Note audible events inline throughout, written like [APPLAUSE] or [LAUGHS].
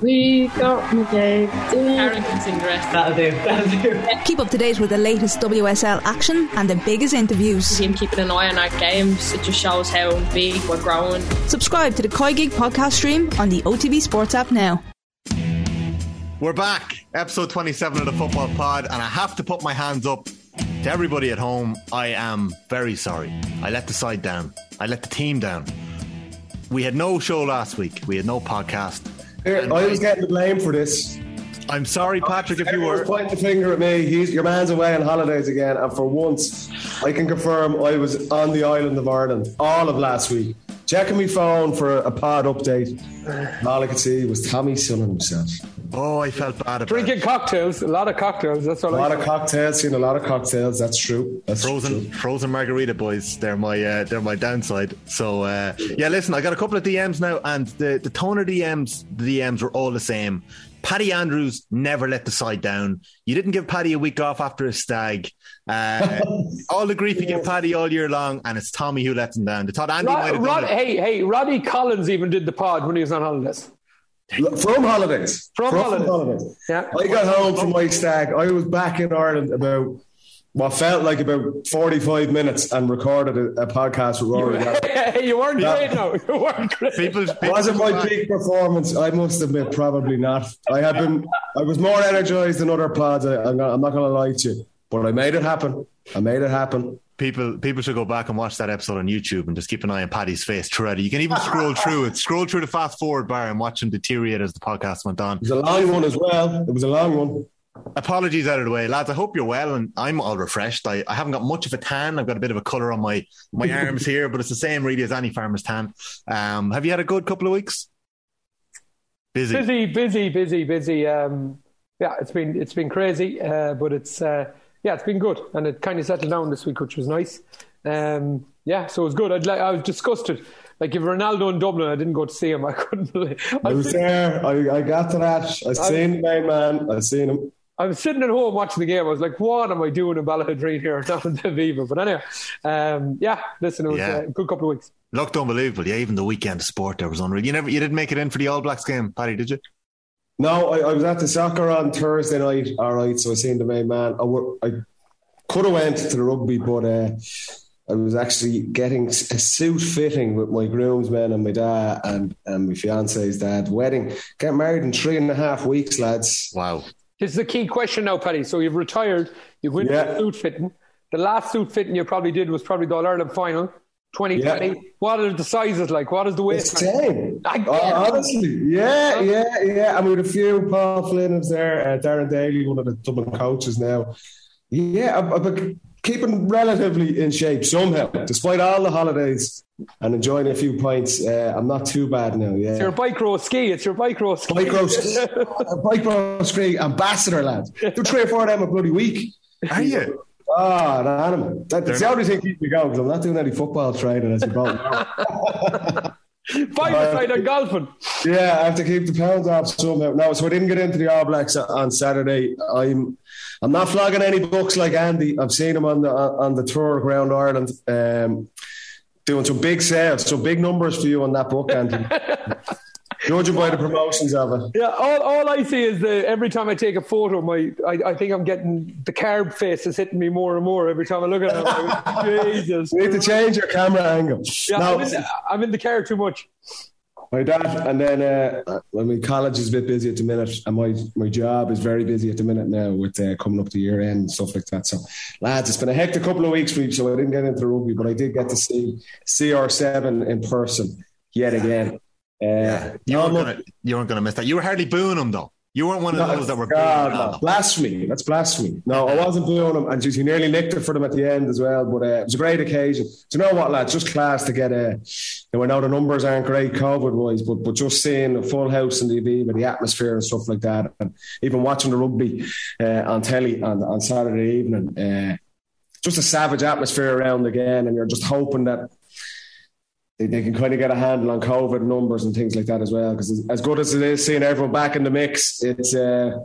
We got my day. Karen can sing the rest. That'll do. That'll do. Keep up to date with the latest WSL action and the biggest interviews. Team keeping an eye on our games. It just shows how big we're growing. Subscribe to the Koi Gig podcast stream on the OTB Sports app now. We're back, episode 27 of the Football Pod, and I have to put my hands up to everybody at home. I am very sorry. I let the side down, I let the team down. We had no show last week, we had no podcast. Here, I was getting the blame for this. I'm sorry, oh, Patrick, if you were. pointing the finger at me. He's, your man's away on holidays again, and for once, I can confirm I was on the island of Ireland all of last week, checking my phone for a pod update. All I could see was Tommy sunning himself. Oh, I felt bad about Drinking it. cocktails, a lot of cocktails. That's all A I lot of cocktails, seen a lot of cocktails. That's true. That's Frozen, true. frozen margarita boys. They're my, uh, they're my downside. So uh, yeah, listen, I got a couple of DMs now, and the the toner DMs, the DMs were all the same. Paddy Andrews never let the side down. You didn't give Paddy a week off after a stag. Uh, [LAUGHS] all the grief you give Paddy all year long, and it's Tommy who lets him down. They thought Andy might Rod, have done Rod, it. hey, hey, Roddy Collins even did the pod when he was on holidays. From holidays. From holidays. Yeah. I got home from my stag. I was back in Ireland about what felt like about 45 minutes and recorded a, a podcast with Rory. Hey, [LAUGHS] you weren't Yeah. great, no. You weren't great. People, people Was it my back. peak performance? I must admit, probably not. I have been. I was more energized than other pods. I, I'm not, I'm not going to lie to you, but I made it happen. I made it happen. people people should go back and watch that episode on YouTube and just keep an eye on Paddy's face throughout it. You can even scroll [LAUGHS] through it, scroll through the fast forward bar and watch him deteriorate as the podcast went on. It was a long one as well. It was a long one. Apologies out of the way, lads. I hope you're well and I'm all refreshed. I, I haven't got much of a tan. I've got a bit of a colour on my my [LAUGHS] arms here, but it's the same really as any farmer's tan. Um, have you had a good couple of weeks? Busy. busy, busy, busy, busy. Um, yeah, it's been it's been crazy, uh, but it's uh, yeah, it's been good, and it kind of settled down this week, which was nice. Um, yeah, so it was good. I'd like, I was disgusted. Like if Ronaldo in Dublin, I didn't go to see him. [LAUGHS] I couldn't believe. I I was was, there. I, I got to that. I seen the main man. I seen him. I was sitting at home watching the game. I was like, "What am I doing in Ballaghaderreen here, [LAUGHS] not in the Viva?" But anyway, um, yeah. Listen, it was Yeah. a good couple of weeks. Looked unbelievable. Yeah, even the weekend of sport there was unreal. You never you didn't make it in for the All Blacks game, Paddy, did you? No, I, I was at the soccer on Thursday night. All right, so I seen the main man. I, I could have went to the rugby, but uh, I was actually getting a suit fitting with my groomsmen and my dad and, and my fiance's dad. Wedding, get married in three and a half weeks, lads. Wow. This is the key question now, Paddy. So you've retired. You went Yeah. to suit fitting. The last suit fitting you probably did was probably the All Ireland final, 2020. Yeah. What are the sizes like? What is the It's waist? same. I- Oh, honestly, yeah, yeah, yeah. I mean, a few, Paul Flynn was there, uh, Darren Daly, one of the Dublin coaches now. Yeah, I've, I've been keeping relatively in shape somehow, despite all the holidays and enjoying a few pints. Uh, I'm not too bad now. Yeah, It's your bike row ski. It's your bike row ski. bike row, [LAUGHS] bike row ski ambassador, lad. Do three or four of them a bloody week. Are you? Ah, an animal. That- That's the only thing keeping me going because I'm not doing any football training as you both know. Aside and golfing. Yeah, I have to keep the pounds off somehow. No, so I didn't get into the All Blacks on Saturday. I'm I'm not flogging any books like Andy. I've seen him on the on the tour around Ireland, um, doing some big sales, some big numbers for you on that book, Andy. [LAUGHS] Judging by the promotions of it. Yeah, all, all I see is the every time I take a photo, my I, I think I'm getting the carb face is hitting me more and more every time I look at it. Like, [LAUGHS] Jesus. You need to change your camera angle. Yeah, no, I'm, in the, I'm in the car too much. my dad, and then uh, I mean, college is a bit busy at the minute, and my my job is very busy at the minute now with uh, coming up to year end and stuff like that. So, lads, it's been a hectic couple of weeks for me, so I didn't get into rugby, but I did get to see CR7 in person yet again. Uh, You weren't gonna you weren't gonna miss that. You were hardly booing him though. You weren't one of those that were booing God, no. Ronaldo. blasphemy. That's blasphemy. No, I wasn't booing him, and he nearly nicked it for them at the end as well. But uh, it was a great occasion. Do you know what, lads? Just class to get a. You know, I know the numbers aren't great COVID wise, but but just seeing a full house in the Aviva, the atmosphere and stuff like that, and even watching the rugby uh, on telly on on Saturday evening. Uh, just a savage atmosphere around again, and you're just hoping that they, they can kind of get a handle on COVID numbers and things like that as well. Because as good as it is seeing everyone back in the mix, it's uh,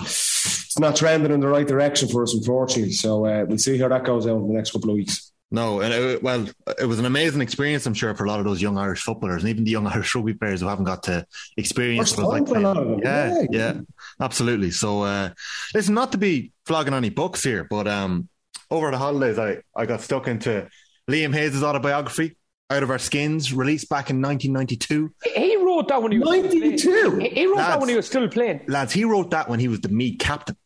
it's not trending in the right direction for us, unfortunately. So uh, we'll see how that goes out in the next couple of weeks. No, and it, well, it was an amazing experience, I'm sure, for a lot of those young Irish footballers and even the young [LAUGHS] Irish rugby players who haven't got to experience what it was time like for a lot of them, Yeah, yeah. yeah, absolutely. So, uh, listen, not to be flogging any books here, but um, over the holidays, I, I got stuck into Liam Hayes' autobiography, Out of Our Skins, released back in 1992. He wrote that when he was still 92? playing. He, wrote that Lads. when he was still playing. Lads, he wrote that when he was the Meath captain.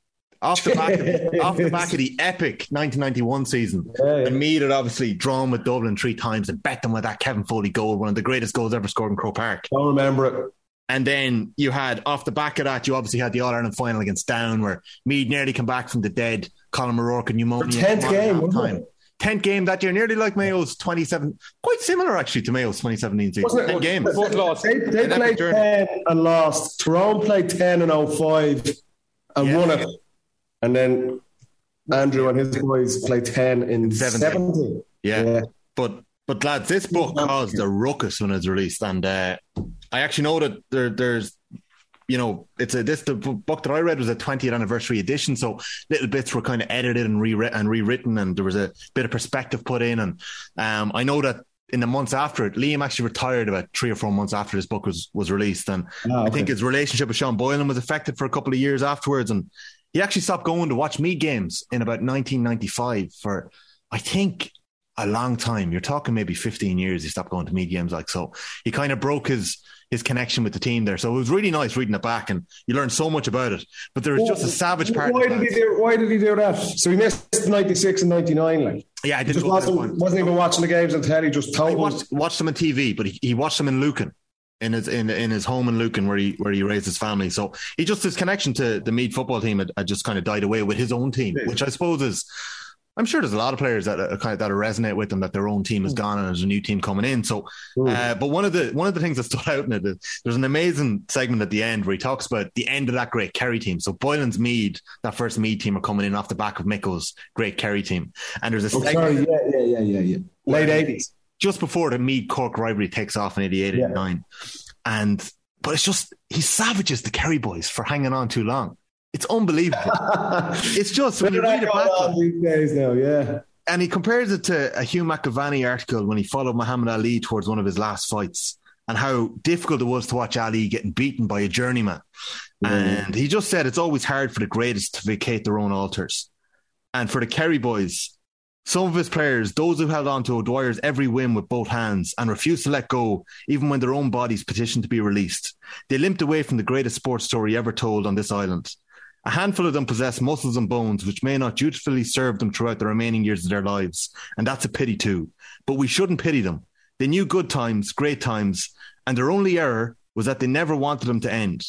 Off the back, of the, [LAUGHS] off the back of the epic 1991 season, Yeah, yeah. and Meath had obviously drawn with Dublin three times and bet them with that Kevin Foley goal, one of the greatest goals ever scored in Croke Park. Don't remember it. And then you had off the back of that, you obviously had the All Ireland final against Down, where Meath nearly come back from the dead. Colin O'Rourke and pneumonia. Tenth game, time. it? Tenth game that year, nearly like Mayo's twenty seven, quite similar actually to Mayo's twenty seventeen season. Wasn't it? Ten games. Both lost. They, they An epic played journey. 10 and lost. Tyrone played 10 and 05 and Yeah. won it. And then Andrew and his boys played 10 in 17. 17. Yeah. Yeah. But but lads, this book caused a ruckus when it was released, and uh, I actually know that there, there's, you know, it's a this the book that I read was a 20th anniversary edition, so little bits were kind of edited and rewritten and rewritten, and there was a bit of perspective put in, and um, I know that. In the months after it, Liam actually retired about three or four months after this book was, was released, and Ah, I think his relationship with Sean Boylan was affected for a couple of years afterwards, and he actually stopped going to watch me games in about 1995 for, I think, a long time. You're talking maybe 15 years. He stopped going to me games like so. He kind of broke his his connection with the team there. So it was really nice reading it back, and you learn so much about it. But there was just a savage part. Why did, he do, why did he do that? So he missed 96 and 99. Like. Yeah, I He didn't just go to that wasn't, wasn't even watching the games on telly, just He total. watched watched them on TV, but he, he watched them in Lucan. In his in in his home in Lucan, where he where he raised his family, so he just his connection to the Meath football team had, had just kind of died away with his own team, which I suppose is I'm sure there's a lot of players that uh, kind of that resonate with them that their own team is gone and there's a new team coming in. So, uh, but one of the one of the things that stood [LAUGHS] out in it is there's an amazing segment at the end where he talks about the end of that great Kerry team. So Boylan's Meath, that first Meath team are coming in off the back of Micko's great Kerry team, and there's a Oh, segment sorry, yeah, yeah, yeah, yeah, yeah. Late 80s. just before the Meath Cork rivalry takes off in 88, Yeah. 89. And, but it's just, he savages the Kerry boys for hanging on too long. It's unbelievable. [LAUGHS] it's just, when you read it back, these days now, yeah. and he compares it to a Hugh McIlvanney article when he followed Muhammad Ali towards one of his last fights and how difficult it was to watch Ali getting beaten by a journeyman. And he just said it's always hard for the greatest to vacate their own altars. And for the Kerry boys, some of his players, those who held on to O'Dwyer's every win with both hands and refused to let go, even when their own bodies petitioned to be released, they limped away from the greatest sports story ever told on this island. A handful of them possess muscles and bones which may not dutifully serve them throughout the remaining years of their lives, and that's a pity too. But we shouldn't pity them. They knew good times, great times, and their only error was that they never wanted them to end.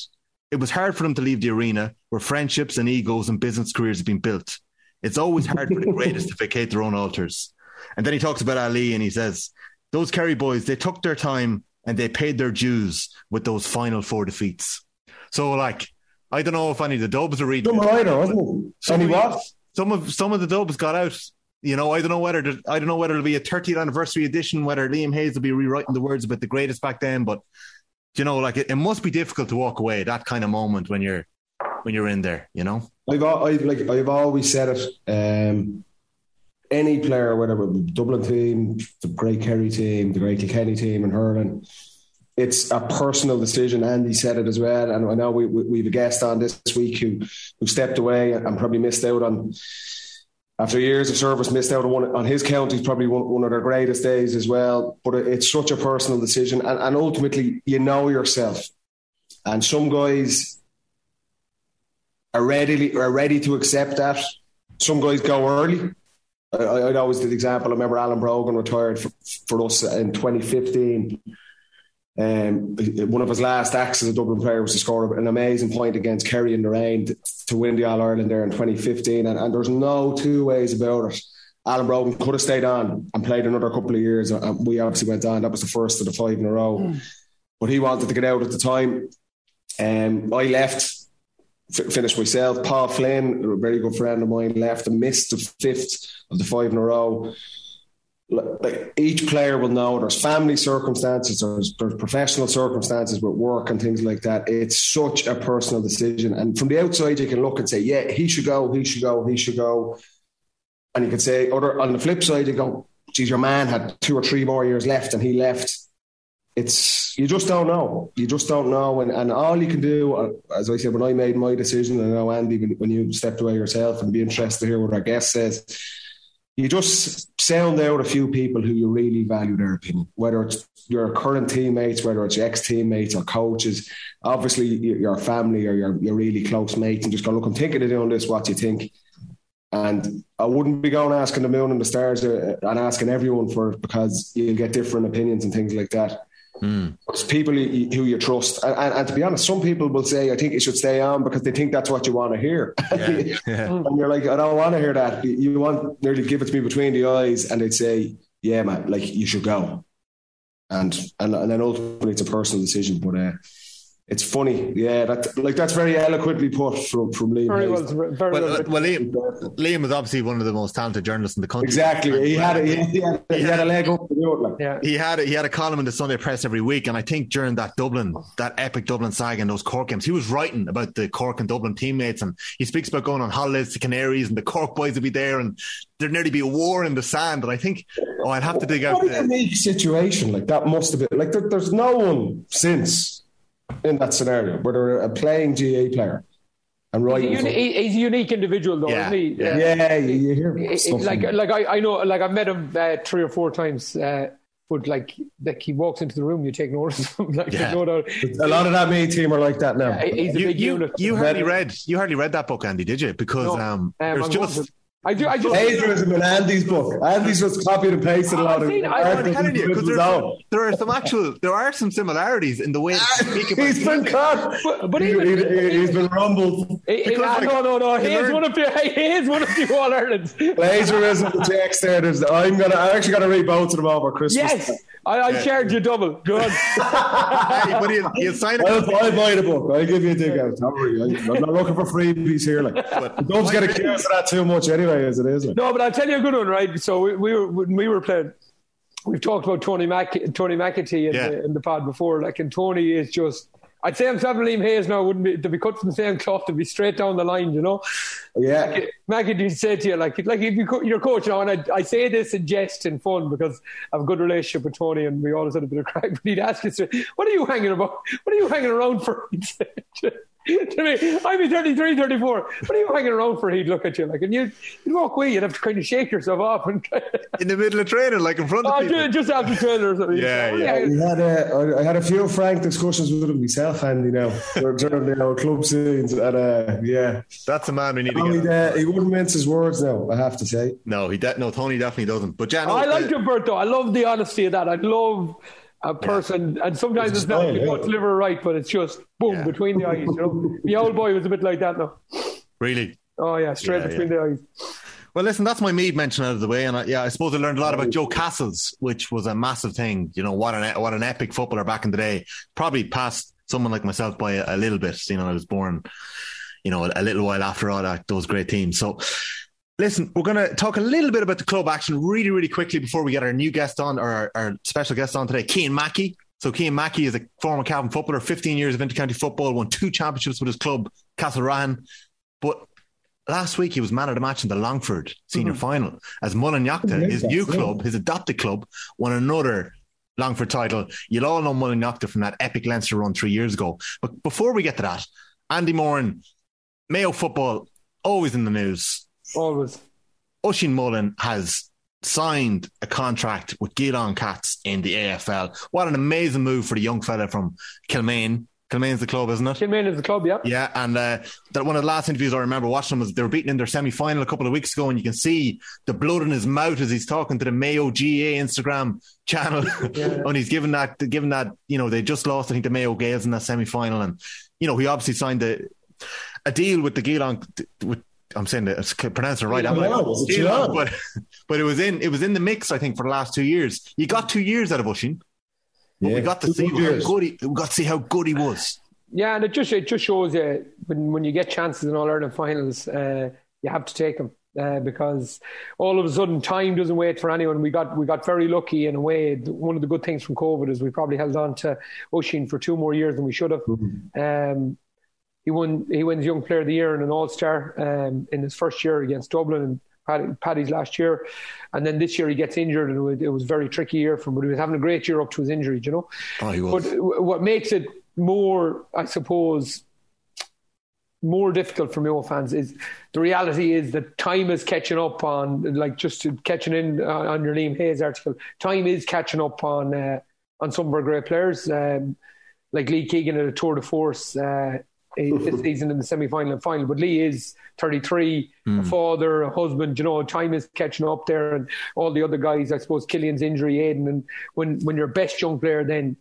It was hard for them to leave the arena where friendships and egos and business careers have been built. It's always hard for the [LAUGHS] greatest to vacate their own altars. And then he talks about Ali and he says, Those Kerry boys, they took their time and they paid their dues with those final four defeats. So, like, I don't know if any of the Dubs are reading. Some rider, wasn't? Some And he of- was. Some of some of the Dubs got out. You know, I don't know whether there- I don't know whether it'll be a 30th anniversary edition, whether Liam Hayes will be rewriting the words about the greatest back then. But you know, like it, it must be difficult to walk away that kind of moment when you're when you're in there. You know, I've, I've like I've always said it. Um, any player, whether it be the Dublin team, the Great Kerry team, the Great Kilkenny team, and hurling, it's a personal decision. Andy said it as well, and I know we, we we've a guest on this week who who stepped away and probably missed out on. After years of service, missed out on one on his county, probably one, one of their greatest days as well. But it, it's such a personal decision, and, and ultimately, you know yourself. And some guys are ready are ready to accept that. Some guys go early. I, I'd always the example. I remember Alan Brogan retired for, for us in 2015. Um, one of his last acts as a Dublin player was to score an amazing point against Kerry in the rain to, win the All Ireland there in 2015. And, and there's no two ways about it. Alan Brogan could have stayed on and played another couple of years. And we obviously went on. That was the first of the five in a row. But he wanted to get out at the time. Um, I left f- finished myself. Paul Flynn, a very good friend of mine, left and missed the fifth of the five in a row. Like each player will know there's family circumstances, there's, there's professional circumstances with work and things like that. It's such a personal decision. And from the outside, you can look and say, yeah, he should go, he should go, he should go. And you can say, other on the flip side, you go, geez, your man had two or three more years left and he left. It's you just don't know. You just don't know, and, and all you can do, uh, as I said, when I made my decision, and I know Andy, when, when you stepped away yourself, and be interested to hear what our guest says you just sound out a few people who you really value their opinion, whether it's your current teammates, whether it's your ex teammates or coaches, obviously your family or your, your really close mates, and just go, look, I'm thinking of doing this, what do you think? And I wouldn't be going asking the moon and the stars uh, and asking everyone for it because you'll get different opinions and things like that. Mm. It's people who you trust, and, and, and, to be honest, some people will say, "I think you should stay on" because they think that's what you want to hear. Yeah. yeah. [LAUGHS] and you're like, "I don't want to hear that." You want nearly give it to me between the eyes, and they'd say, "Yeah, man, like you should go." And and and then ultimately, it's a personal decision, but. Uh, it's funny, yeah. That like that's very eloquently put from from Liam. Very well, very well. well, uh, well Liam, Liam was obviously one of the most talented journalists in the country. Exactly, he had a, he, he, had, he had a leg up to do it. Like. Yeah. He had a, he had a column in the Sunday Press every week, and I think during that Dublin, that epic Dublin saga and those Cork games, he was writing about the Cork and Dublin teammates, and he speaks about going on holidays to Canaries, and the Cork boys would be there, and there'd nearly be a war in the sand. And I think, oh, I'd have to dig out. What a unique situation like that must have been. Like there, there's no one since in that scenario where they're a playing GA player. And right, he's, uni- he's a unique individual, though, yeah. isn't he? Yeah, yeah, you hear like like I, I know, like I've met him uh, three or four times. Uh, but like, like he walks into the room, you take notice of him. [LAUGHS] like, yeah. no doubt. A lot of that main team are like that now. Yeah, he's a you, big you, unit. You hardly read, you hardly read that book, Andy, did you? Because no, um, um, there's just I do. I just plagiarism in Andy's book. Andy's just copied and pasted a lot of. Seen, I'm telling you because there are some actual, there are some similarities in the way speak he's been caught, but, but he, has been rumbled. He, he, like, no, no, no. He's one of the. [LAUGHS] He's one of the All Irelands. Plagiarism, the text there. I'm gonna. I actually got to read both of them over Christmas. Yes. I, I yeah. shared you double. Good. [LAUGHS] hey, but he'll, he'll sign it. I'll, I'll buy the book. I'll give you a dig out. Don't worry. I'm not looking for freebies here. Like, but don't get accused of that too much anyway, as it is. No, but I'll tell you a good one, right? So we, we were when we were playing. We've talked about Tony Mac, Tony McEntee in, yeah. the, in the pod before. Like, and Tony is just I'd say himself and Liam Hayes now wouldn't be to be cut from the same cloth to be straight down the line, you know. Yeah, did say to you like like if you your coach you now, and I, I say this in jest and fun because I have a good relationship with Tony and we always had a bit of crack. [LAUGHS] But he'd ask you, "What are you hanging about? What are you hanging around for?" [LAUGHS] [LAUGHS] to me, I'd be 33, 34. What are you hanging around for? He'd look at you like, and you'd, you'd walk away. You'd have to kind of shake yourself off. And [LAUGHS] in the middle of training, like in front of oh, people. Just after training or something. Yeah, yeah. yeah. We had a, I had a few frank discussions with him myself, and you know, [LAUGHS] during our you know, club scenes. And uh, yeah. That's a man we need to get. Uh, he wouldn't mince his words though, I have to say. No, he de- no, Tony definitely doesn't. But Jan, oh, I like Gilberto. I love the honesty of that. I love a person, yeah. and sometimes it's, it's not gut liver right, but it's just boom yeah. between the eyes. You know, the old boy was a bit like that now. Really? Oh yeah, straight yeah, between the eyes. Well, listen, that's my Meath mention out of the way, and I, yeah, I suppose I learned a lot about Joe Cassells, which was a massive thing. You know, what an what an epic footballer back in the day. Probably passed someone like myself by a, a little bit. You know, I was born, you know, a, a little while after all that those great teams. So, Listen, we're going to talk a little bit about the club action really, really quickly before we get our new guest on, or our, our special guest on today, Cian Mackey. So Cian Mackey is a former Cavan footballer, 15 years of intercounty football, won two championships with his club, Castle Castlerahan. But last week he was man of the match in the Longford senior mm-hmm. final as Mullin his new club, his adopted club, won another Longford title. You'll all know Mullin from that epic Leinster run three years ago. But before we get to that, Andy Moran, Mayo football, always in the news. Always. Oisín Mullin has signed a contract with Geelong Cats in the AFL. What an amazing move for the young fella from Kilmaine. Kilmaine's the club, isn't it? Kilmaine is the club, yeah. Yeah, and uh, that one of the last interviews I remember watching was they were beaten in their semi final a couple of weeks ago, and you can see the blood in his mouth as he's talking to the Mayo GA Instagram channel, yeah. [LAUGHS] and he's given that, given that, you know, they just lost, I think, the Mayo Gaels in that semi final, and you know, he obviously signed a a deal with the Geelong with I'm saying that it's pronounced it right. I'm like, oh, but but it was in it was in the mix. I think for the last two years, you got two years out of Oisín. Yeah, we got to see how good he we got to see how good he was. Yeah, and it just it just shows you when when you get chances in all Ireland finals, uh, you have to take them. Uh, because all of a sudden time doesn't wait for anyone. We got we got very lucky in a way. One of the good things from COVID is we probably held on to Oisín for two more years than we should have. Mm-hmm. Um, he won he wins Young Player of the Year and an All Star um, in his first year against Dublin, and Paddy, Paddy's last year, and then this year he gets injured, and it was, a very tricky year for him. But he was having a great year up to his injury, you know. Oh, he was. But what makes it more, I suppose, more difficult for Mayo fans is the reality is that time is catching up on, like just catching in on your Liam Hayes article. Time is catching up on uh, on some of our great players, um, like Lee Keegan at a tour de force uh, [LAUGHS] this season in the semi final and final. But Lee is 33, mm. a father, a husband. You know, time is catching up there, and all the other guys. I suppose Killian's injury, Aidan, and when when your best young player then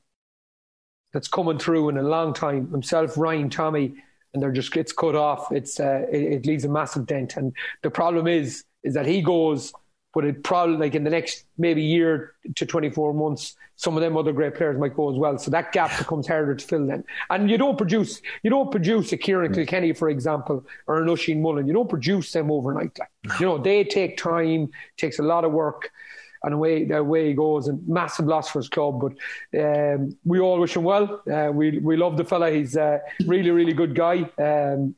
that's coming through in a long time, himself, Ryan, Tommy and they're just gets cut off, it's uh, it, it, leaves a massive dent. And the problem is is that he goes, but it probably like in the next maybe year to twenty four months, some of them other great players might go as well. So that gap becomes harder to fill then. And you don't produce you don't produce a Kieran Kilkenny, for example, or an Oisín Mullin. You don't produce them overnight. Like you know, they take time, takes a lot of work and away away he goes. And massive loss for his club, but um, we all wish him well. Uh, we we love the fella. He's a really really good guy. Um,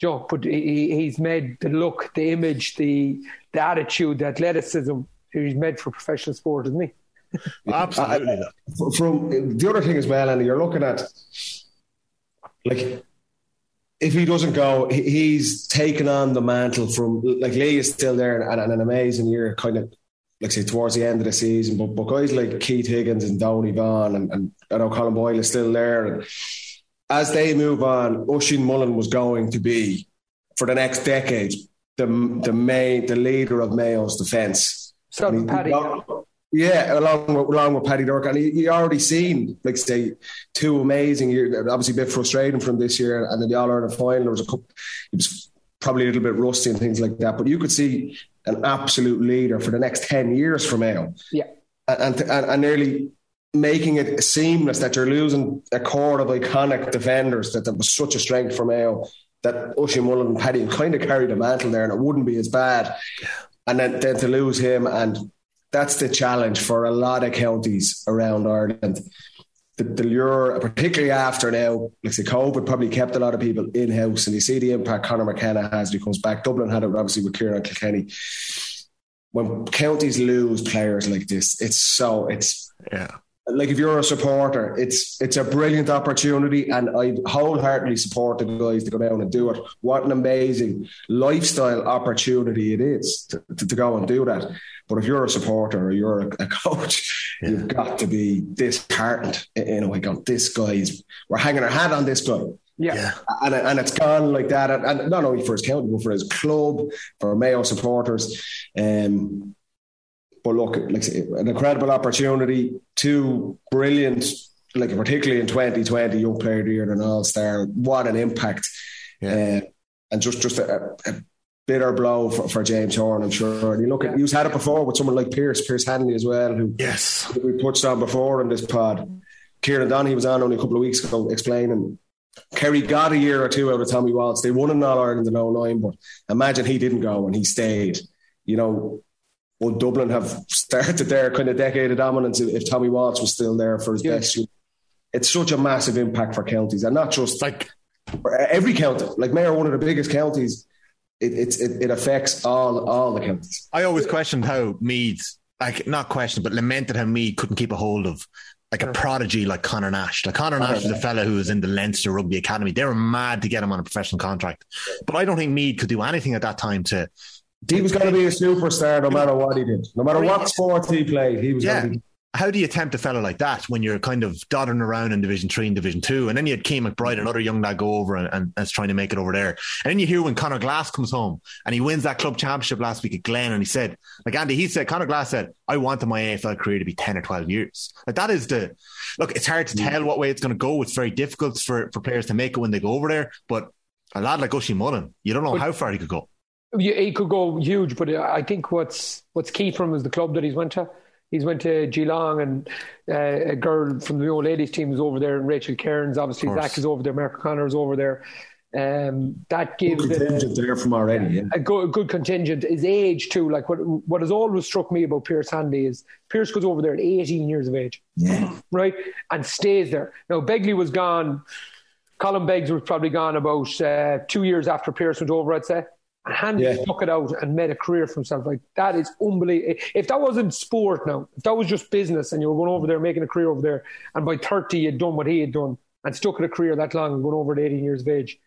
Joe, but he, he's made the look, the image, the the attitude, the athleticism. He's made for professional sport, isn't he? [LAUGHS] Absolutely. Uh, from the other thing as well, and you're looking at like if he doesn't go, he's taken on the mantle from like Lee is still there and, and an amazing year, kind of like say towards the end of the season. But, but guys like Keith Higgins and Donal Vaughan and, and I know Colm Boyle is still there. And as they move on, Oisín Mullin was going to be for the next decade the the main the leader of Mayo's defence. So Paddy. Yeah, along with, along with Paddy Durcan, and he, he already seen like say two amazing years. Obviously, a bit frustrating from this year, and then the All Ireland final. There was a couple. He was probably a little bit rusty and things like that, but you could see an absolute leader for the next 10 years for Mayo. Yeah. And, and, and nearly making it seamless that you're losing a core of iconic defenders that, that was such a strength for Mayo that Oisín Mullin and Paddy kind of carried the mantle there and it wouldn't be as bad. And then, then to lose him and that's the challenge for a lot of counties around Ireland the, the lure, particularly after now, like say COVID probably kept a lot of people in house, and you see the impact Conor McKenna has when he comes back. Dublin had it obviously with Kieran Kilkenny. When counties lose players like this, it's so it's yeah. Like if you're a supporter, it's it's a brilliant opportunity, and I wholeheartedly support the guys to go down and do it. What an amazing lifestyle opportunity it is to, to, to go and do that. But if you're a supporter or you're a, a coach, yeah. you've got to be disheartened in a way. Going, this guy's we're hanging our hat on this guy. Yeah. And, and it's gone like that. And not only for his county, but for his club, for Mayo supporters. Um, but look, like an incredible opportunity. Two brilliant, like particularly in 2020, young player of the year and an all star. What an impact. Yeah. Uh, and just, just a, a bitter blow for, for James Horan, I'm sure. And you look at, you've had it before with someone like Pearce, Pearce Hanley as well, who yes we touched on before in this pod. Kieran Donaghy was on only a couple of weeks ago explaining Kerry got a year or two out of Tommy Walsh. They won in All Ireland in 09, but imagine he didn't go and he stayed. You know, would Dublin have started their kind of decade of dominance if Tommy Walsh was still there for his best? It's such a massive impact for counties, and not just like every county. Like Mayo, one of the biggest counties it, it, it affects all all the counties. I always questioned how Meath, like not questioned, but lamented how Meath couldn't keep a hold of like a mm. prodigy like Conor Nash. Like Conor Nash is a fella who was in the Leinster Rugby Academy. They were mad to get him on a professional contract, but I don't think Meath could do anything at that time to. He was going to be a superstar no matter what he did, no matter what sport he played. He was yeah. going to be how do you tempt a fella like that when you're kind of doddering around in Division Three and Division Two, and then you had Cian McBride, another young lad, go over and, and, and, trying to make it over there, and then you hear when Conor Glass comes home and he wins that club championship last week at Glen, and he said, like Andy, he said, Conor Glass said, I wanted my AFL career to be ten or twelve years. Like that is the look. It's hard to mm. tell what way it's going to go. It's very difficult for for players to make it when they go over there, but a lad like Oisín Mullin, you don't know but, how far he could go. He could go huge, but I think what's what's key for him is the club that he's went to He's went to Geelong, and uh, a girl from the old ladies team is over there, and Rachel Kearns. Obviously, Zach is over there. Mark O'Connor is over there. Um, that gives good contingent there from already. Yeah. A good, good contingent. His age too. Like what what has always struck me about Pearce Hanley is Pearce goes over there at 18 years of age, yeah, right, and stays there. Now Begley was gone. Colin Beggs was probably gone about uh, two years after Pearce went over, I'd say and Handy Yeah. stuck it out and made a career for himself. Like that is unbelievable. If that wasn't sport now, if that was just business and you were going over there making a career over there, and by 30 you'd done what he had done and stuck in a career that long and going over at 18 years of age.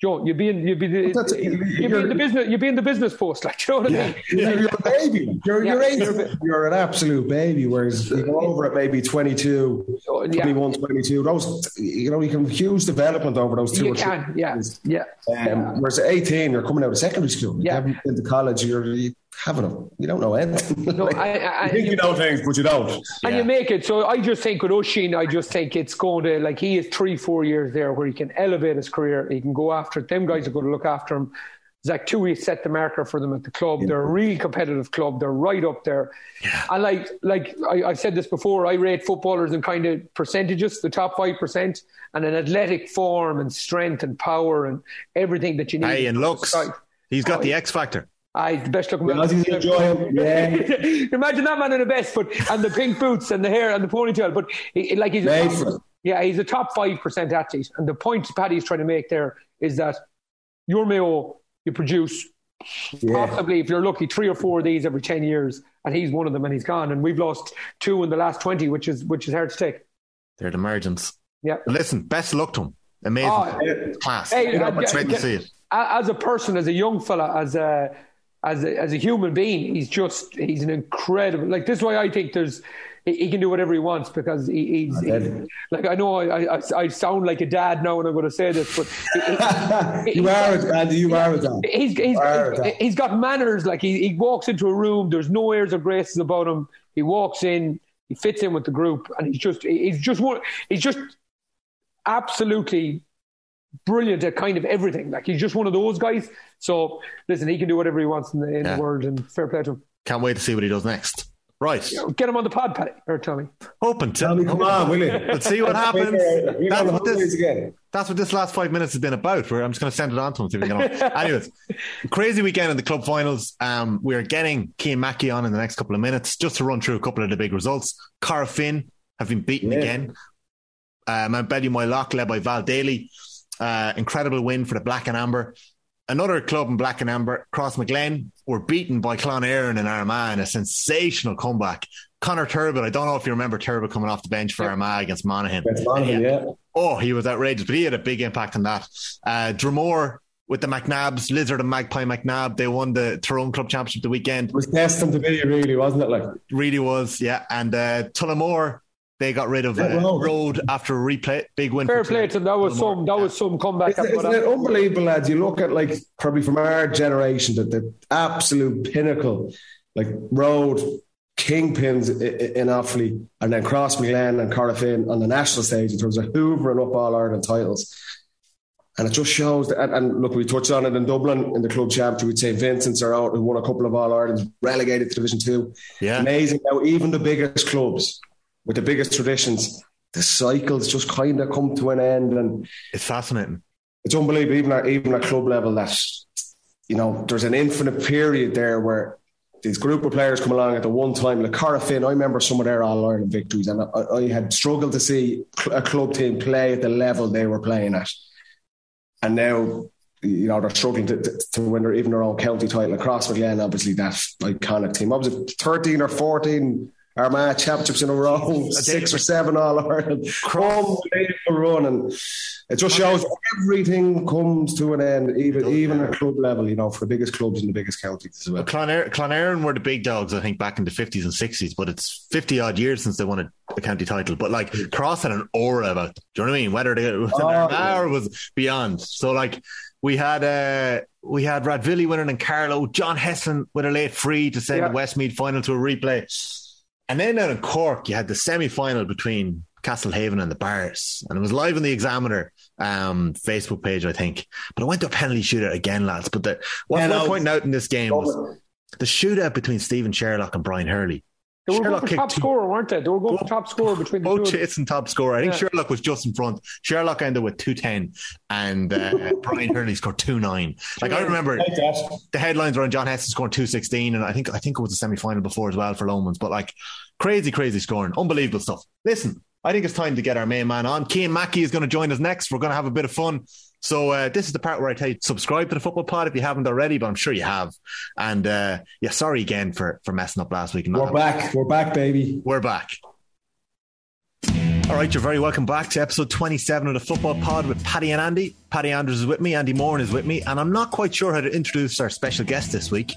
Joe, you'd be in, you'd be, the, That's- you'd be you're- in the business, you'd be in the business post, like, [LAUGHS] you know what I mean? You're, you're a baby. You're, Yeah, you're, eight, you're you're, an absolute baby. Whereas you go over at maybe 22, So, yeah. 21, 22. Those, you know, you can have huge development over those two You or three can, yeah, years. yeah. Um, whereas at 18, you're coming out of secondary school. You Yeah. haven't been to college. You're you haven't. A, you don't know anything. No, Like, I- I- you think you- you know things, but you don't. And Yeah. you make it. So I just think with Oisín, I just think it's going to, like, he is three, four years there where he can elevate his career. He can go after it. Them guys are going to look after him. Zach Tuohy set the marker for them at the club. They're a really competitive club. They're right up there. And like, like I, I've said this before, I rate footballers in kind of percentages, the top 5%, and an athletic form and strength and power and everything that you need. Hey, and looks. He's got Oh, the X factor. Aye, the best looking Yeah, man. as enjoy him, yeah. Imagine that man in the vest, but and the pink boots and the hair and the ponytail. But he, like he's a top, yeah, he's a top five percent athlete. And the point Paddy's trying to make there is that your Mayo, you produce Yeah. possibly if you're lucky three or four of these every ten years, and he's one of them, and he's gone. And we've lost two in the last twenty, which is which is hard to take. They're the margins. Yeah. Listen, best luck to him. Amazing. Oh, Class. Hey, uh, Great get- to see it. as a person, as a young fella, as a as a, as a human being, he's just he's an incredible. Like this is why I think there's he, can do whatever he wants because he, he's, dead. like I know I, I I sound like a dad now when I'm going to say this, but he- he- you are, it, Andy. You are it. Dan. He's he's, that. he's got manners. Like he, he walks into a room, there's no airs or graces about him. He walks in, he fits in with the group, and he's just he's just one. He's just absolutely brilliant at kind of everything. Like he's just one of those guys. So listen, he can do whatever he wants in the, in Yeah. the world, and fair play to him. Can't wait to see what he does next. Right. Get him on the pod, Paddy or Tommy. Open to. Tell come on, will you? Let's see what [LAUGHS] happens. That's what, this, that's what this last five minutes has been about. Where I'm just going to send it on to him. See if we can. [LAUGHS] Anyways, crazy weekend in the club finals. Um, we're getting Cian Mackey on in the next couple of minutes just to run through a couple of the big results. Corofin have been beaten Yeah. again. Uh, Mountbellew Moylough led by Val Daly. Uh, incredible win for the Black and Amber. Another club in Black and Amber, Crossmaglen, were beaten by Clann Éireann and Armagh in a sensational comeback. Conor Turbitt, I don't know if you remember Turbitt coming off the bench for Armagh against Monaghan. That's Monaghan, yeah. Oh, he was outrageous, but he had a big impact on that. Uh, Dromore with the McNabs, Lizard and Magpie McNab, they won the Tyrone Club Championship the weekend. It was destined to be, really, wasn't it? Like, Really was, yeah. And uh, Tullamore, they got rid of uh, Yeah, Rhode. Rhode after a replay. Big win. Fair play to him. That was Tullamore. some. That was some comeback. Isn't, isn't it unbelievable, lads? You look at like probably from our generation, that the absolute pinnacle, like Rhode kingpins i- i- in Offaly, and then Crossmaglen and Corofin on the national stage in terms of hoovering up all Ireland titles. And it just shows that, and, and look, we touched on it in Dublin in the club championship with say Vincent's are out, who won a couple of All Irelands, relegated to Division Two. Yeah. Amazing how even the biggest clubs with the biggest traditions, the cycles just kind of come to an end. And It's fascinating. it's unbelievable, even at even at club level, that you know there's an infinite period there where these group of players come along at the one time. Like Corofin, I remember some of their All Ireland victories, and I, I had struggled to see a club team play at the level they were playing at, and now. You know they're struggling to, to, to win their, even their own county title. Across McGlen, obviously that iconic team. I was thirteen or fourteen Armagh championships in a row, [LAUGHS] six or seven All Ireland. Unbelievable run, and it just shows everything comes to an end, even even at club level. You know, for the biggest clubs in the biggest counties as well. Clonera, Clonairon were the big dogs, I think, back in the 50s and 60s, but it's 50 odd years since they won a, a county title. But like, Cross had an aura about them. Do you know what I mean? Whether they, it was an Oh, Armagh or was beyond. So, like, we had uh, we had Rathvilly winning and Carlow, John Heslin with a late free to send Yeah. the Westmeath final to a replay. And then down in Cork, you had the semi final between Castlehaven and the Barrs. And it was live on the Examiner um, Facebook page, I think. But it went to a penalty shootout again, lads. But the, worth no. pointing out in this game was the shootout between Stephen Sherlock and Brian Hurley. They were going Sherlock for kicked top two- scorer, weren't they? They were going for top scorer between the two. Both of chits and top scorer. I think Yeah. Sherlock was just in front. Sherlock ended with 210 and uh, [LAUGHS] Brian Hurley scored 2 9. Like, I remember Like the headlines were on John Heslin scoring 216 and I think I think it was a semi final before as well for Lomans. But like crazy, crazy scoring. Unbelievable stuff. Listen, I think it's time to get our main man on. Cian Mackey is going to join us next. We're going to have a bit of fun. So uh, this is the part where I tell you subscribe to the football pod if you haven't already, but I'm sure you have. And uh, yeah, sorry again for for messing up last week. We're back. We're back, baby. We're back. All right, you're very welcome back to episode 27 of the Football Pod with Paddy and Andy. Paddy Andrews is with me, Andy Moran is with me, and I'm not quite sure how to introduce our special guest this week.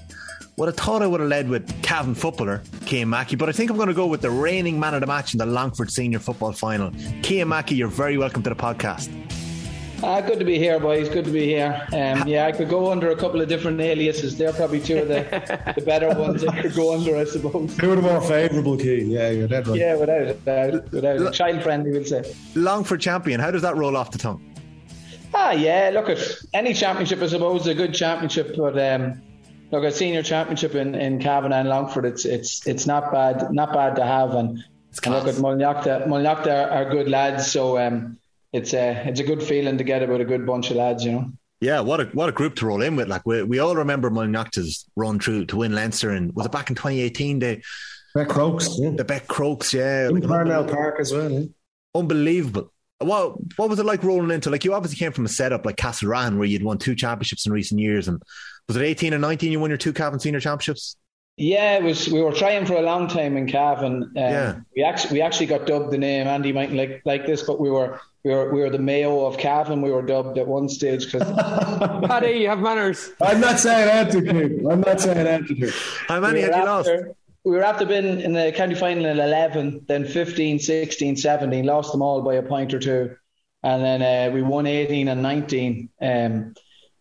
What I thought I would have led with Cavan footballer Cian Mackey, but I think I'm going to go with the reigning man of the match in the Longford Senior Football Final. Cian Mackey, you're very welcome to the podcast. Uh, good to be here, boys. Good to be here. Um, yeah, I could go under a couple of different aliases. They're probably two of the, the better ones I could go under, I suppose. Two of the more favourable, Cian. Yeah, you're dead right. Yeah, without it. Without, without it. Child friendly, we'll say. Longford champion, how does that roll off the tongue? Ah, yeah, look at any championship, I suppose, is a good championship, but. Um, look, a senior championship in, in Cavan and Longford, it's it's it's not bad, not bad to have. And, and look at Mullinaghta, Mullinaghta are, are good lads, so um, it's a it's a good feeling to get about a good bunch of lads, you know. Yeah, what a what a group to roll in with. Like we we all remember Mullinaghta's run through to win Leinster, and was it back in 2018? They Beck Crokes, yeah. the Beck Crokes, yeah, in Parnell Park as well. Yeah. unbelievable. What what was it like rolling into? Like you obviously came from a setup like Castlerahan where you'd won two championships in recent years, and was it 18 and 19 you won your two Cavan senior championships? Yeah, it was. We were trying for a long time in Cavan. Um, Yeah. we actually we actually got dubbed the name. Andy might like like this, but we were we were we were the Mayo of Cavan. We were dubbed at one stage because Paddy, [LAUGHS] you have manners. I'm not saying that to Cian. I'm not saying that to How many had you lost? we were after been in the county final in 11, then 15, 16, 17, lost them all by a point or two. And then uh, we won 18 and 19. Um,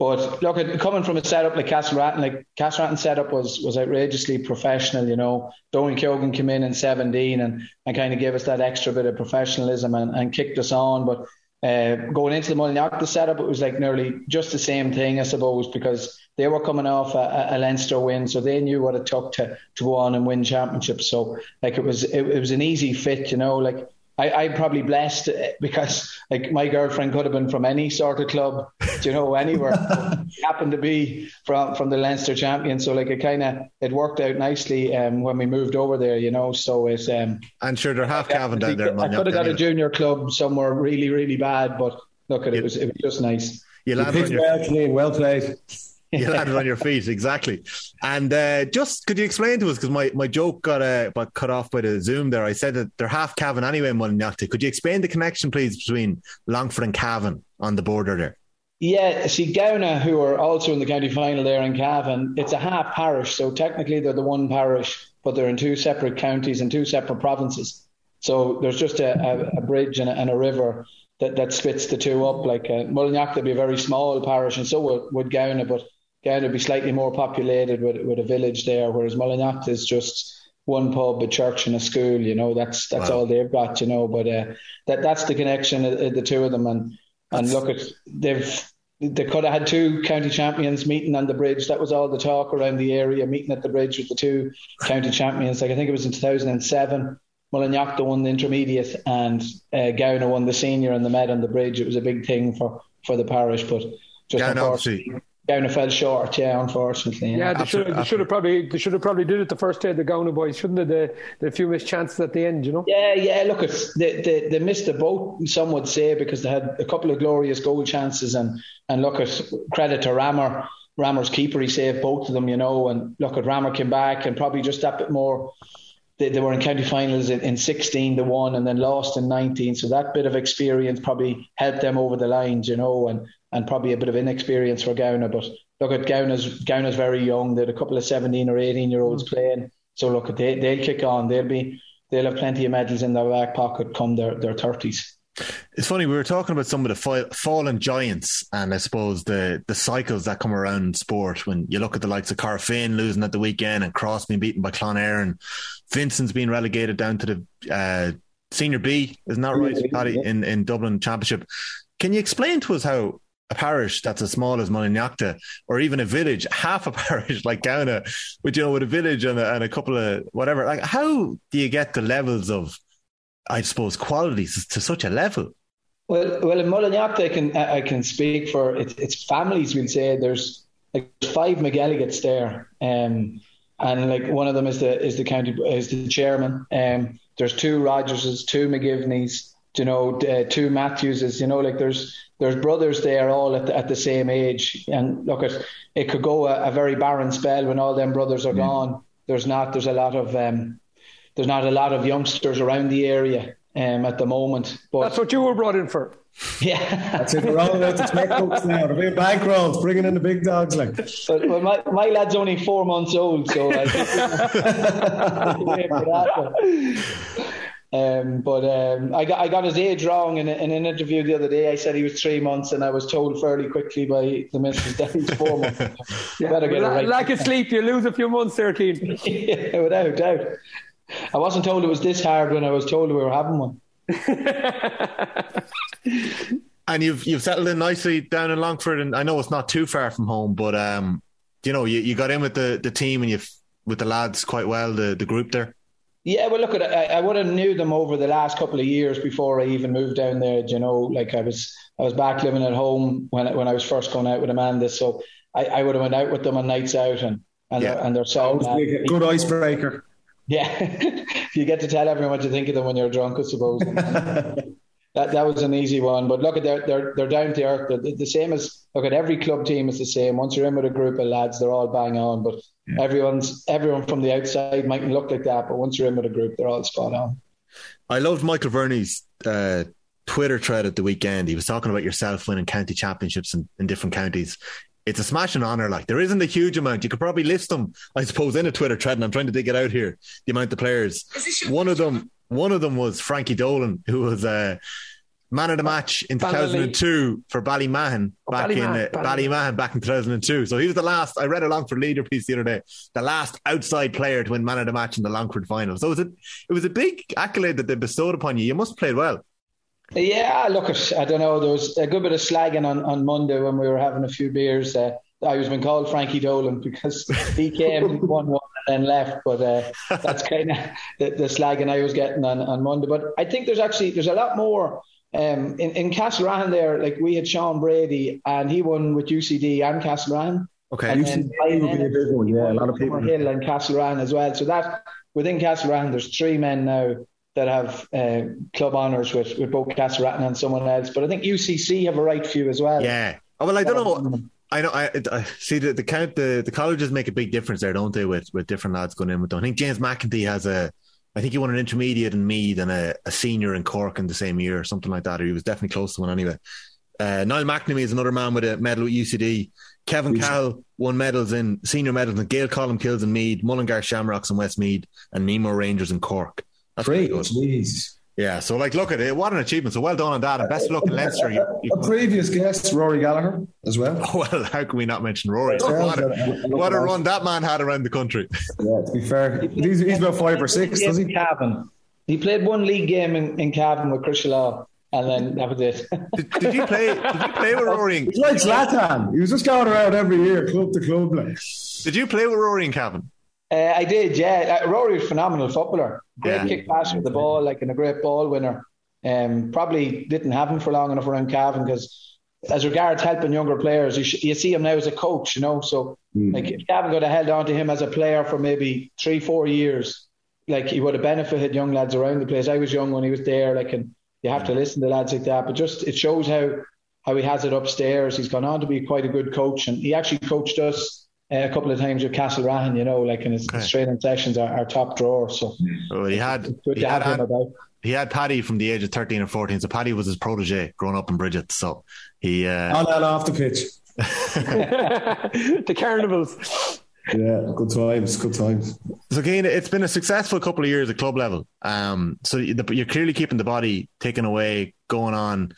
but look, coming from a setup like Castlerahan, like Castlerahan setup was was outrageously professional. You know, Dónal Keogan came in in 17 and, and kind of gave us that extra bit of professionalism and, and kicked us on. But uh, going into the Mullinaghta setup, it was like nearly just the same thing, I suppose, because they were coming off a, a Leinster win, so they knew what it took to, to go on and win championships. So like it was it, it was an easy fit, you know. Like I, I'm probably blessed uh, because like my girlfriend could have been from any sort of club, you know, anywhere. [LAUGHS] happened to be from from the Leinster champion, so like it kind of it worked out nicely um, when we moved over there, you know. So it's um, And sure, they're half Cavan down there. in I could have got a junior club somewhere really really bad, but look at it, it was it was just nice. You You landed on your well, Well played. [LAUGHS] you landed on your feet exactly. And uh, just could you explain to us because my, my joke got uh, got cut off by the Zoom there. I said that they're half Cavan anyway in Mullinaghta. Could you explain the connection, please, between Longford and Cavan on the border there? Yeah, see, Gowna, who are also in the county final there in Cavan, it's a half parish. So technically they're the one parish, but they're in two separate counties and two separate provinces. So there's just a, a, a bridge and a, and a river that, that splits the two up. Like uh, would be a very small parish, and so would, would Gowna, but Gowna would be slightly more populated with, with a village there, whereas Mullinaghta is just one pub, a church, and a school. You know, that's that's Wow. all they've got. You know, but uh, that that's the connection of, the two of them, and and look at they've they could have had two county champions meeting on the bridge. That was all the talk around the area, meeting at the bridge with the two county champions. Like I think it was in 2007. Mullinaghta won the intermediate and uh, Gowna won the senior and the med on the bridge. It was a big thing for, for the parish, but just Gowna unfortunately, Gowna fell short. Yeah, unfortunately. Yeah, Yeah. they should have, they should have probably they should have probably did it the first day the Gowna boys, shouldn't they? The, the few missed chances at the end, you know. Yeah, yeah. Look, it's, they, they they missed the boat. Some would say because they had a couple of glorious goal chances, and and look at credit to Ramor. Ramor's keeper, he saved both of them, you know. And look at Ramor came back and probably just that bit more. They, they were in county finals in, in 16 to one, and then lost in 19. So that bit of experience probably helped them over the lines, you know, and and probably a bit of inexperience for Gowna. But look at Gowna's Gowna's very young. They had a couple of 17 or 18 year olds playing. So look, at they they'll kick on. They'll be they'll have plenty of medals in their back pocket come their their thirties. It's funny we were talking about some of the fi- fallen giants, and I suppose the the cycles that come around in sport. When you look at the likes of Corofin losing at the weekend, and Cross being beaten by Clonera, and Vincent's being relegated down to the uh, senior B, isn't that right, Paddy, in in Dublin Championship? Can you explain to us how? A parish that's as small as Mullinaghta, or even a village, [LAUGHS] half a parish like Gowna, with you know, with a village and a, and a couple of whatever. Like, how do you get the levels of, I suppose, qualities to such a level? Well, well, in Mullinaghta, I can I can speak for it's, it's families. We'll say there's like five McGilligans there, um, and like one of them is the is the county is the chairman. Um, there's two Rogerses, two McGivneys, you know, uh, two Matthewses. You know, like there's there's brothers there all at the, at the same age, and look at it could go a, a very barren spell when all them brothers are mm. gone. There's not. There's a lot of um, there's not a lot of youngsters around the area um, at the moment. But that's what you were brought in for. [LAUGHS] Yeah, that's it. We're all out to checkbooks now. They're being bankrolls, bringing in the big dogs. Like, but, but my, my lad's only four months old, so I [LAUGHS] [LAUGHS] Um, but um, I got I got his age wrong in, in, an interview the other day. I said he was three months, and I was told fairly quickly by the missus that he's four [LAUGHS] months. yeah, better get it right. Like a sleep, you lose a few months there, Cian. [LAUGHS] yeah, without doubt. I wasn't told it was this hard when I was told we were having one. [LAUGHS] and you've you've settled in nicely down in Longford, and I know it's not too far from home, but um, you know, you, you got in with the, the team and you've with the lads quite well, the, the group there. Yeah, well, look, I, I would have knew them over the last couple of years before I even moved down there. You know, like I was, I was back living at home when when I was first going out with Amanda, so I, I would have went out with them on nights out and and yeah. they're, and they're so uh, good icebreaker. Yeah, [LAUGHS] you get to tell everyone what you think of them when you're drunk, I suppose. [LAUGHS] that that was an easy one. But look at they're they're they're down to earth. They're the same as look at every club team is the same. Once you're in with a group of lads, they're all bang on. But yeah. everyone's everyone from the outside mightn't look like that, but once you're in with a group, they're all spot on. I loved Michael Verney's uh, Twitter thread at the weekend. He was talking about yourself winning county championships in, in different counties. It's a smashing honour. Like there isn't a huge amount. You could probably list them, I suppose, in a Twitter thread. And I'm trying to dig it out here. The amount of players. One of them, one of them was Frankie Dolan, who was uh, man of the match in 2002 for Ballymahon oh, back Ballymahon, in uh, Ballymahon back in 2002. So he was the last. I read a Longford leader piece the other day. The last outside player to win man of the match in the Longford final. So it was a it was a big accolade that they bestowed upon you. You must have played well. Yeah, look, I don't know. There was a good bit of slagging on, on Monday when we were having a few beers. Uh, I was been called Frankie Dolan because [LAUGHS] he came one one and then left. But uh, that's [LAUGHS] kind of the, the slagging I was getting on, on Monday. But I think there's actually there's a lot more um, in, in Castlerahan there, like we had Sean Brady and he won with UCD and Castlerahan. Okay, and UCD would be a big one, yeah. A lot of people. Hill and Castlerahan as well. So that within Castlerahan, there's three men now that have uh, club honours with, with both Castlerahan and someone else. But I think UCC have a right few as well. Yeah. Oh, well, I don't know. I know. I, I see the the count. The, the colleges make a big difference there, don't they? With with different lads going in with them. I think James McEntee has a I think he won an intermediate in Meath and a, a, senior in Cork in the same year, or something like that, or he was definitely close to one anyway. Uh, Niall McNamee is another man with a medal at UCD. Kevin Cahill won medals in senior medals in Gael Colmcills in Meath, Mullingar Shamrocks in Westmeath, and Nemo Rangers in Cork. That's Great. Jeez. Yeah, so like, look at it. What an achievement! So well done on that, and best of luck in Leinster. You, you... A previous guest, Rory Gallagher, as well. [LAUGHS] Well, how can we not mention Rory? what, a, what a run that man had around the country. Yeah, to be fair, he's, he's about five or six, does he? Cavan. He played one league game in, in Cavan with Chris Law. And then that was it. did, did, you play? Did you play with Rory? He's like Zlatan. He was just going around every year, club to club. Like. Did you play with Rory and Cavan? Uh, I did, yeah. Uh, Rory was a phenomenal footballer. Great yeah. kick pass with the ball, like and a great ball winner. Um, probably didn't have him for long enough around Cavan because, as regards helping younger players, you, sh- you see him now as a coach, you know. So, mm. like, if Cavan could have held on to him as a player for maybe three, four years, like he would have benefited young lads around the place. I was young when he was there, like, and you have to listen to lads like that. But just it shows how how he has it upstairs. He's gone on to be quite a good coach, and he actually coached us a couple of times with Castlerahan, you know, like in his, okay. his training sessions are, are, top drawer. So well, he had he had, had he had Paddy from the age of 13 or 14. So Paddy was his protege growing up in Bridget. So he. Uh, on and off the pitch. [LAUGHS] [LAUGHS] the carnivals. Yeah, good times, good times. So, again, it's been a successful couple of years at club level. Um, so you're clearly keeping the body taken away, going on.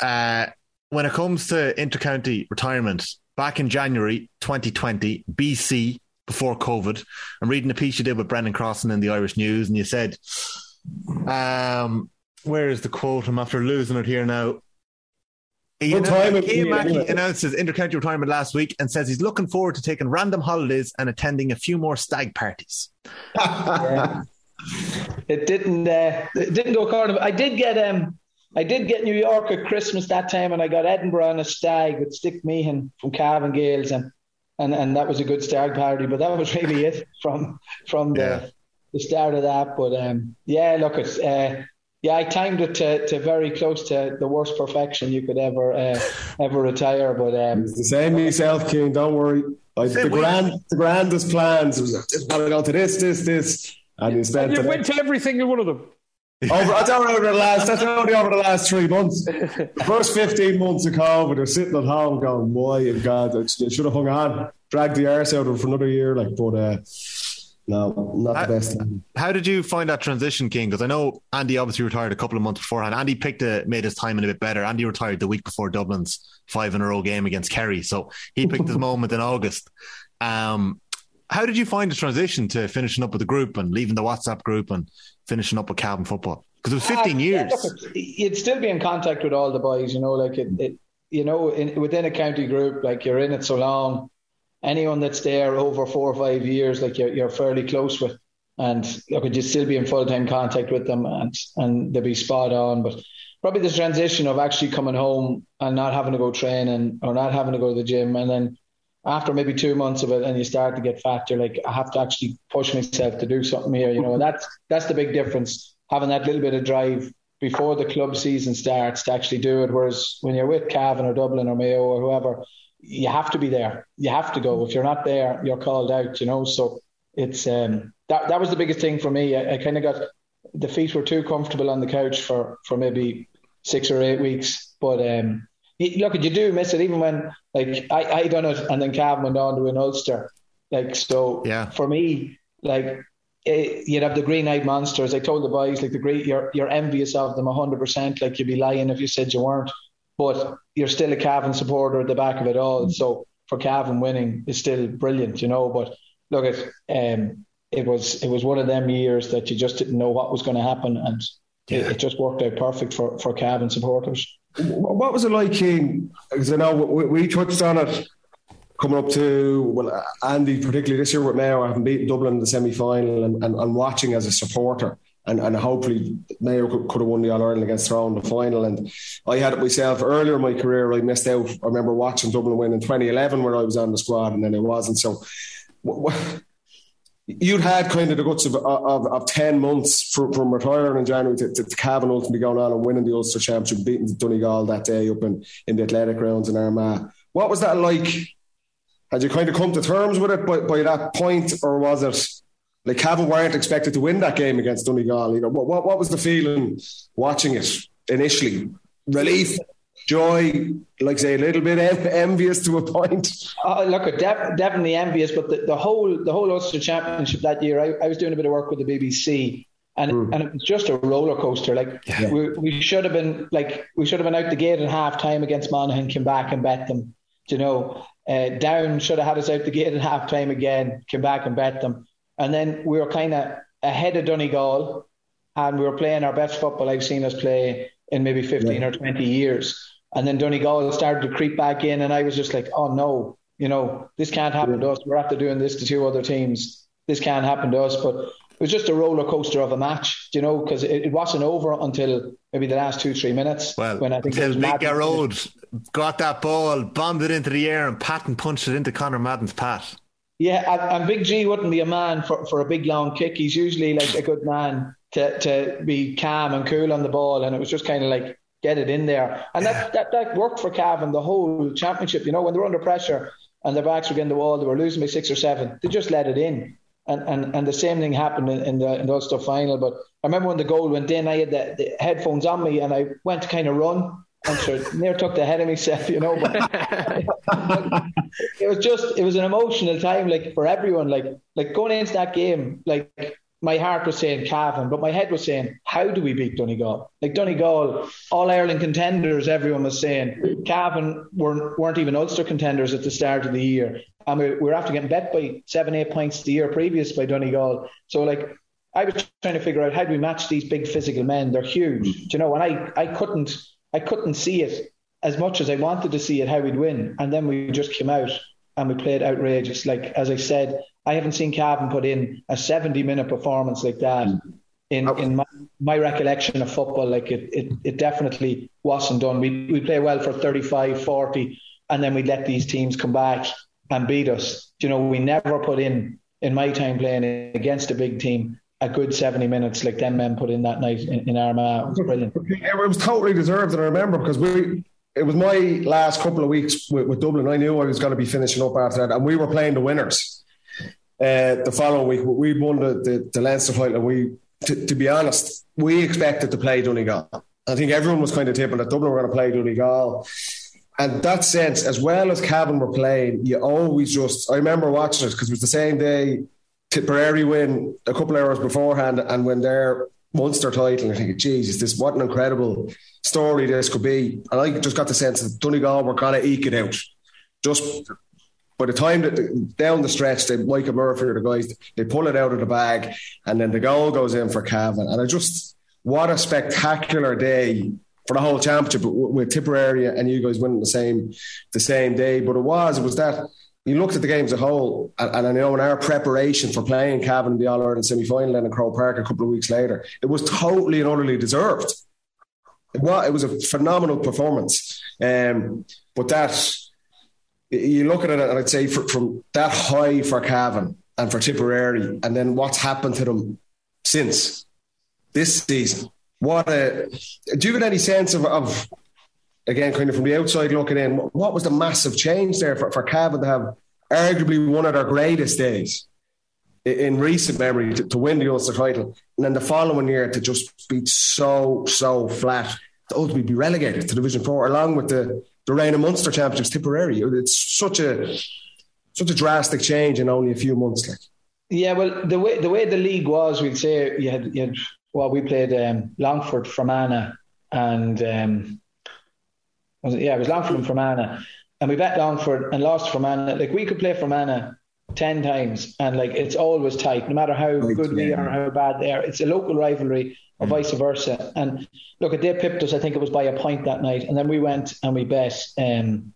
Uh, when it comes to intercounty retirement, back in January 2020, BC, before COVID, I'm reading a piece you did with Brendan Crossan in the Irish News, and you said um, where is the quote? I'm after losing it here now. He announced, announced his intercounty retirement last week and says he's looking forward to taking random holidays and attending a few more stag parties. [LAUGHS] yeah. It didn't. Uh, it didn't go according. I did get um. I did get New York at Christmas that time, and I got Edinburgh on a stag with Stick Meehan from Cavan Gaels, and, and and that was a good stag party. But that was [LAUGHS] really it from from the. Yeah the start of that. But um, yeah, look, it's uh, yeah, I timed it to, to very close to the worst perfection you could ever uh, [LAUGHS] ever retire. But um, it's the same yourself, King. Don't worry. I, the grand, the grandest plans was just want to go to this, this, this, and you spent. And you went to every single one of them. Over, that's only over the last. That's only over the last three months. [LAUGHS] The first fifteen months of COVID, they're sitting at home going, "Boy, God, I should have hung on, dragged the arse out of for another year." Like, but uh, no, not how, the best. Time. How did you find that transition, King? Because I know Andy obviously retired a couple of months beforehand. Andy picked a, made his time in a bit better. Andy retired the week before Dublin's five in a row game against Kerry, so he picked his [LAUGHS] moment in August. Um, how did you find the transition to finishing up with the group and leaving the WhatsApp group and finishing up with Cavan football? Because it was 15 uh, years. Yeah, you'd still be in contact with all the boys, you know, like it, it you know, in, within a county group, like you're in it so long. Anyone that's there over four or five years, like you're, you're fairly close with, and look, you'd still be in full time contact with them, and and they'd be spot on. But probably the transition of actually coming home and not having to go training or not having to go to the gym, and then after maybe two months of it and you start to get fat, you're like, I have to actually push myself to do something here. You know, that's that's the big difference. Having that little bit of drive before the club season starts to actually do it. Whereas when you're with Cavan or Dublin or Mayo or whoever, you have to be there. You have to go. If you're not there, you're called out, you know. So it's um that that was the biggest thing for me. I, I kind of got the feet were too comfortable on the couch for for maybe six or eight weeks. But um look, you do miss it even when like I, I done it and then Cav went on to win Ulster. Like so, yeah. For me, like it, eh, you'd have the green eyed monsters. I told the boys like the great, you're you're envious of them hundred percent. Like you'd be lying if you said you weren't. But you're still a Cavan supporter at the back of it all. So for Cavan winning is still brilliant, you know. But look, it um, it was it was one of them years that you just didn't know what was going to happen, and yeah. it, it, just worked out perfect for for Cavan supporters. What was it like? Because I know we, we, touched on it coming up to well, Andy, particularly this year with Mayo, having beaten Dublin in the semi final and, and, and, watching as a supporter. And, and hopefully Mayo could, could have won the All Ireland against Tyrone in the final. And I had it myself earlier in my career. I missed out. I remember watching Dublin win in 2011 where I was on the squad, and then it wasn't. So, you'd had kind of the guts of, of, of 10 months from, from retiring in January to, to, to Cavan ultimately going on and winning the Ulster Championship, beating Donegal that day up in, in the athletic grounds in Armagh. What was that like? Had you kind of come to terms with it by, by that point, or was it like Cavan weren't expected to win that game against Donegal? You know, what, what, what was the feeling watching it initially? Relief, joy, like say a little bit envious to a point. Uh, look, def- definitely envious, but the, the whole the whole Ulster Championship that year, I, I was doing a bit of work with the BBC, and mm. and it was just a roller coaster. Like yeah. we, we should have been like we should have been out the gate at half time against Monaghan, came back and bet them. You know, uh, down should have had us out the gate at half time again, came back and bet them, and then we were kind of ahead of Donegal, and we were playing our best football I've seen us play in maybe 15 yeah. or 20 years. And then Donegal started to creep back in, and I was just like, oh no, you know, this can't happen to us. We're after doing this to two other teams. This can't happen to us. But it was just a roller coaster of a match, you know, because it, it, wasn't over until maybe the last two, three minutes. Well, when I think until Mick Garrod got that ball, bombed it into the air, and Patton punched it into Conor Madden's pat. Yeah, and Big G wouldn't be a man for, for a big long kick. He's usually like a good man to, to be calm and cool on the ball. And it was just kind of like get it in there. And that, that, that worked for Cavan the whole championship. You know, when they were under pressure and their backs were against the wall, they were losing by six or seven. They just let it in. And and, and the same thing happened in, in the in the Ulster final. But I remember when the goal went in, I had the, the headphones on me and I went to kind of run. And sure, near took the head of myself, [LAUGHS] you know. But [LAUGHS] it was just, it was an emotional time, like for everyone. Like, like going into that game, like my heart was saying Cavan, but my head was saying, how do we beat Donegal? Like Donegal, all Ireland contenders, everyone was saying. Cavan weren't, weren't even Ulster contenders at the start of the year. And we, we were after getting bet by seven, eight points the year previous by Donegal. So, like, I was trying to figure out how do we match these big physical men? They're huge, mm. you know, and I, I couldn't, I couldn't see it as much as I wanted to see it, how we'd win. And then we just came out and we played outrageous. Like, as I said, I haven't seen Cavan put in a 70 minute performance like that hmm. in, in my, my recollection of football. Like it, it, it definitely wasn't done. We, we play well for 35, 40, and then we let these teams come back and beat us. You know, we never put in, in my time playing against a big team, a good 70 minutes like them men put in that night in, in Armagh. It was brilliant. It was totally deserved, and I remember because we. It was my last couple of weeks with, with Dublin. I knew I was going to be finishing up after that, and we were playing the winners. Uh, the following week, we won the, the, the Leinster title, and we, to, to, be honest, we expected to play Donegal. I think everyone was kind of tipping that Dublin were going to play Donegal. And that sense, as well as Cavan were playing, you always just, I remember watching it because it was the same day Tipperary win a couple hours beforehand and when their Munster title, I think, Jesus, this what an incredible story this could be. And I just got the sense that Donegal were kind of it out. Just by the time that down the stretch, they Michael Murphy or the guys, they pull it out of the bag, and then the goal goes in for Cavan. And I just what a spectacular day for the whole championship with Tipperary and you guys winning the same the same day. But it was it was that you looked at the game as a whole, and, and I know in our preparation for playing Cavan in the All Ireland semi final in Croke Park a couple of weeks later, it was totally and utterly deserved. It was, it was a phenomenal performance. Um, but that, you look at it, and I'd say for, from that high for Cavan and for Tipperary, and then what's happened to them since this season. What a, do you have any sense of, of again, kind of from the outside looking in, what was the massive change there for, for Cavan to have arguably one of their greatest days in recent memory to, to win the Ulster title, and then the following year to just be so so flat to ultimately be relegated to Division Four, along with the the reign of Munster championships Tipperary. It's such a such a drastic change in only a few months. Like, yeah, well, the way the way the league was, we'd say you had you had well, we played um, Longford, Fermanagh, and um, was it, yeah, it was Longford and Fermanagh. And we bet Longford and lost Fermanagh. Like we could play Fermanagh 10 times and like it's always tight, no matter how right, good yeah. we are or how bad they are. It's a local rivalry or mm. vice versa. And look, at they pipped us, I think it was by a point that night. And then we went and we bet um,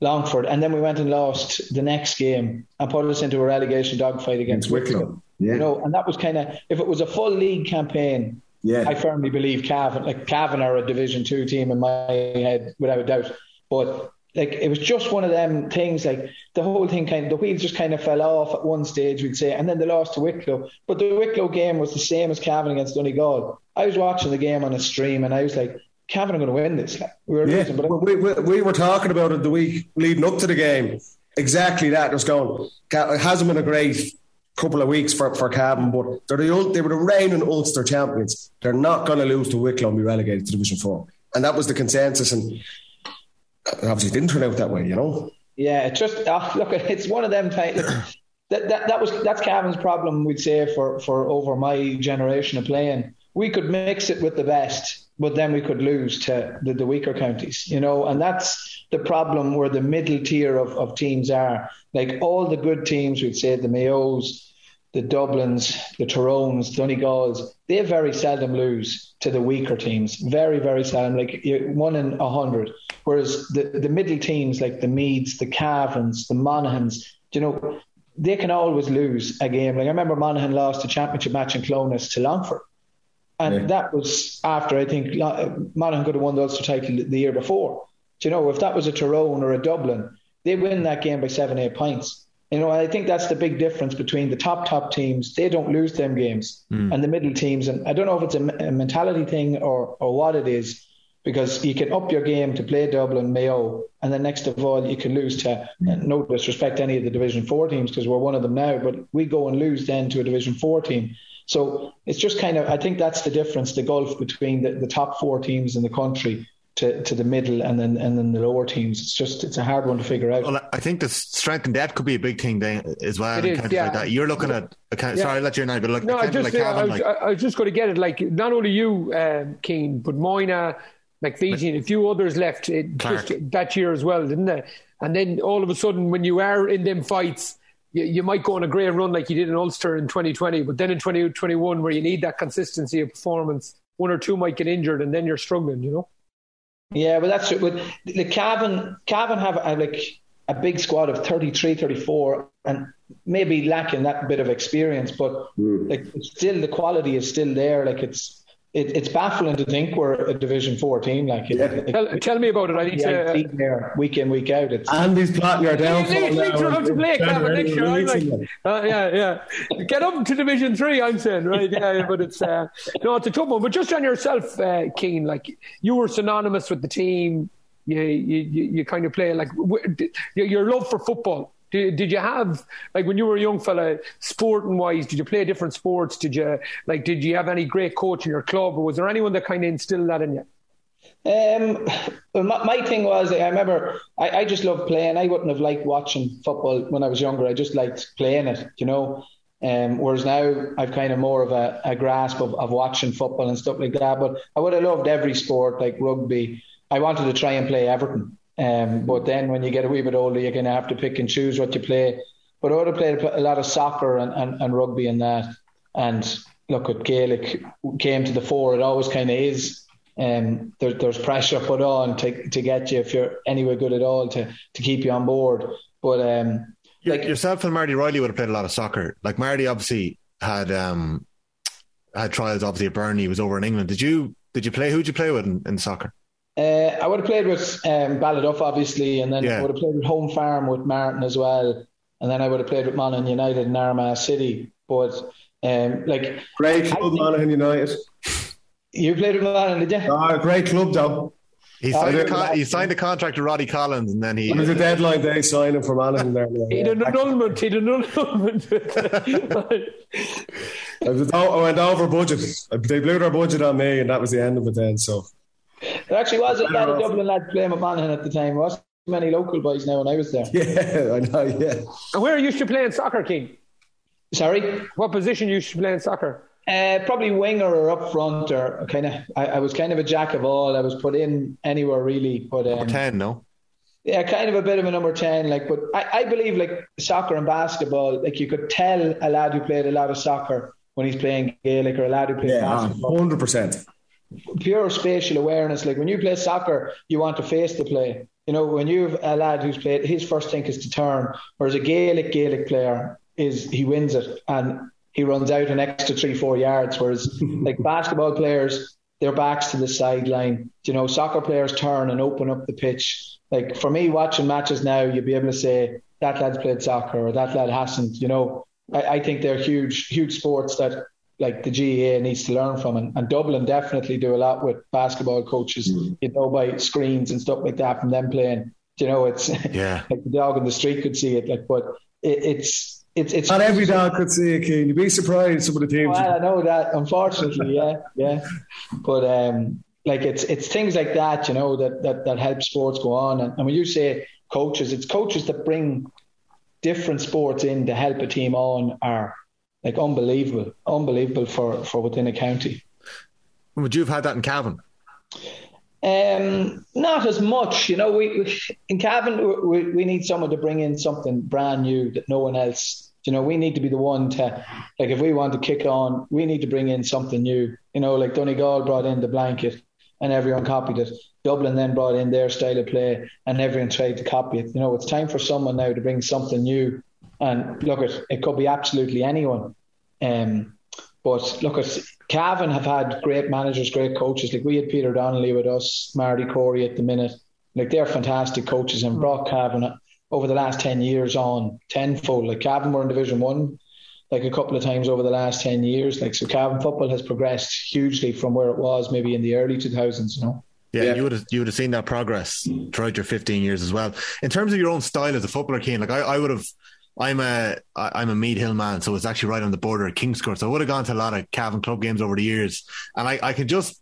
Longford. And then we went and lost the next game and put us into a relegation dogfight against Wicklow. Yeah. You know, and that was kind of, if it was a full league campaign, yeah. I firmly believe Cavan, like Cavan are a Division Two team in my head, without a doubt. But like it was just one of them things. Like the whole thing, kind of the wheels just kind of fell off at one stage, we'd say, and then they lost to Wicklow. But the Wicklow game was the same as Cavan against Donegal. I was watching the game on a stream, and I was like, Cavan are going to win this. We were yeah. losing, but we, we, we were talking about it the week leading up to the game. Exactly that. It was going. It hasn't been a great couple of weeks for, for Cavan, but they're the, they were the reigning Ulster champions. They're not going to lose to Wicklow and be relegated to Division 4. And that was the consensus, and obviously didn't turn out that way, you know? Yeah, it just, oh, look, it's one of them times. that, that, that was that's Cavan's problem, we'd say, for, for over my generation of playing. We could mix it with the best, but then we could lose to the, the weaker counties, you know, and that's the problem where the middle tier of, of teams are. Like all the good teams, we'd say the Mayos, the Dublins, the Tyrones, Donegals, they very seldom lose to the weaker teams. Very, very seldom, like one in a hundred. Whereas the, the middle teams like the Meaths, the Cavans, the Monaghan's, you know, they can always lose a game. Like I remember Monaghan lost a championship match in Clones to Longford. And yeah. that was after I think Monaghan could have won the Ulster title the year before. Do you know, if that was a Tyrone or a Dublin, they win that game by seven, eight points. You know, I think that's the big difference between the top top teams. They don't lose them games, mm. and the middle teams. And I don't know if it's a, a, mentality thing or or what it is, because you can up your game to play Dublin, Mayo, and then next of all you can lose to no disrespect to any of the Division Four teams because we're one of them now, but we go and lose then to a Division Four team. So it's just kind of I think that's the difference, the gulf between the, the top four teams in the country to, to the middle and then and then the lower teams. It's just it's a hard one to figure out. Well, I think the strength and depth could be a big thing then as well. It is, yeah. Like that. You're looking at yeah. sorry, I'll let you know, but look, no, I just, like yeah, I, was, like, I was just going to get it. Like not only you, um, Cian, but Moyna, McVeety, and a few others left just that year as well, didn't they? And then all of a sudden, when you are in them fights. You, you might go on a great run like you did in Ulster in 2020, but then in 2021, where you need that consistency of performance, one or two might get injured, and then you're struggling. You know. Yeah, but that's it. But the Cavan, Cavan have a, like a big squad of 33, 34, and maybe lacking that bit of experience, but mm. like still the quality is still there. Like it's it, it's baffling to think we're a Division Four team. Like, Yeah. it, Tell, tell me about it. I need to. There week in week out. It's Andy's plotting your downfall Leeds- Leeds now. are up to play, Cavan, next year. I'm like, uh, yeah, yeah. Get up to Division Three. I'm saying, right? Yeah, yeah, but it's uh, no, it's a tough one. But just on yourself, uh, Cian, like you were synonymous with the team. You you you, you kind of play like your love for football. Did, did you have like when you were a young fella, sporting wise? Did you play different sports? Did you like? Did you have any great coach in your club, or was there anyone that kind of instilled that in you? Um, my, my thing was, I remember I, I just loved playing. I wouldn't have liked watching football when I was younger. I just liked playing it, you know. Um, whereas now I've kind of more of a, a grasp of, of watching football and stuff like that. But I would have loved every sport, like rugby. I wanted to try and play Everton. Um, but then when you get a wee bit older, you're going to have to pick and choose what you play. But I would have played a lot of soccer and, and, and rugby and that. And look, at Gaelic came to the fore. It always kind of is um, there, there's pressure put on to, to get you if you're anywhere good at all to, to keep you on board. But um, like yourself and Marty Reilly would have played a lot of soccer. Like Marty obviously had um had trials obviously at Burnley. He was over in England. Did you did you play? Who did you play with in, in soccer? Uh, I would have played with um, Ballyduff obviously, and then Yeah. I would have played with Home Farm with Martin as well, and then I would have played with Monaghan United and Armagh City. But um, like Great club, Monaghan United. you played with Monaghan, did you? Ah, great club, though. He Oh, signed, a con- he signed a contract with Roddy Collins, and then he It was a deadline day signing for Monaghan there. He'd an annulment. He'd an annulment. I, I went over budget. They blew their budget on me, and that was the end of it then. So There actually was a lot of Better off. Dublin lads playing with Monaghan at the time. There wasn't many local boys now when I was there. [LAUGHS] yeah, I know. Yeah, and where are you used to playing soccer, King? Sorry. What position you used to play in soccer? Uh, probably winger or up front, or kind of. I, I was kind of a jack of all. I was put in anywhere really, but um, ten. No, yeah, kind of a bit of a number ten. Like, but I, I believe like soccer and basketball, like you could tell a lad who played a lot of soccer when he's playing Gaelic, or a lad who played yeah, basketball. hundred percent. Pure spatial awareness. Like when you play soccer, you want to face the play. You know, when you've a lad who's played, his first thing is to turn. Whereas a Gaelic Gaelic player is he wins it and he runs out an extra three four yards. Whereas [LAUGHS] like basketball players, their backs to the sideline. You know, soccer players turn and open up the pitch. Like for me, watching matches now, you'd be able to say that lad's played soccer or that lad hasn't. You know, I, I think they're huge, huge sports that like the GAA needs to learn from. And, and Dublin definitely do a lot with basketball coaches, you know, by screens and stuff like that from them playing. You know, it's yeah. [LAUGHS] like the dog in the street could see it, like, but it, it's it's it's Not every dog could see it, Cian. You'd be surprised some of the teams. well, I know that, unfortunately, yeah, yeah. But um, like it's it's things like that, you know, that that that help sports go on. And, and when you say coaches, it's coaches that bring different sports in to help a team on are like unbelievable, unbelievable for for within a county. Would you have had that in Cavan? Um, not as much, you know. We, we in Cavan, we, we need someone to bring in something brand new that no one else. You know, we need to be the one to, like, if we want to kick on, we need to bring in something new. You know, like Donegal brought in the blanket, and everyone copied it. Dublin then brought in their style of play, and everyone tried to copy it. You know, it's time for someone now to bring something new. And look, it it could be absolutely anyone. Um, but look, at Cavan have had great managers, great coaches. Like we had Peter Donnelly with us, Marty Corey at the minute. Like they're fantastic coaches and brought Cavan over the last ten years on tenfold. Like Cavan were in Division One like a couple of times over the last ten years. Like so Cavan football has progressed hugely from where it was maybe in the early two thousands, you know. Yeah, Yeah. you would have you would have seen that progress throughout your 15 years as well. In terms of your own style as a footballer, Cian, like I, I would have. I'm a I'm a Meath Hill man, so it's actually right on the border of Kingscourt. So I would have gone to a lot of Cavan club games over the years, and I, I could just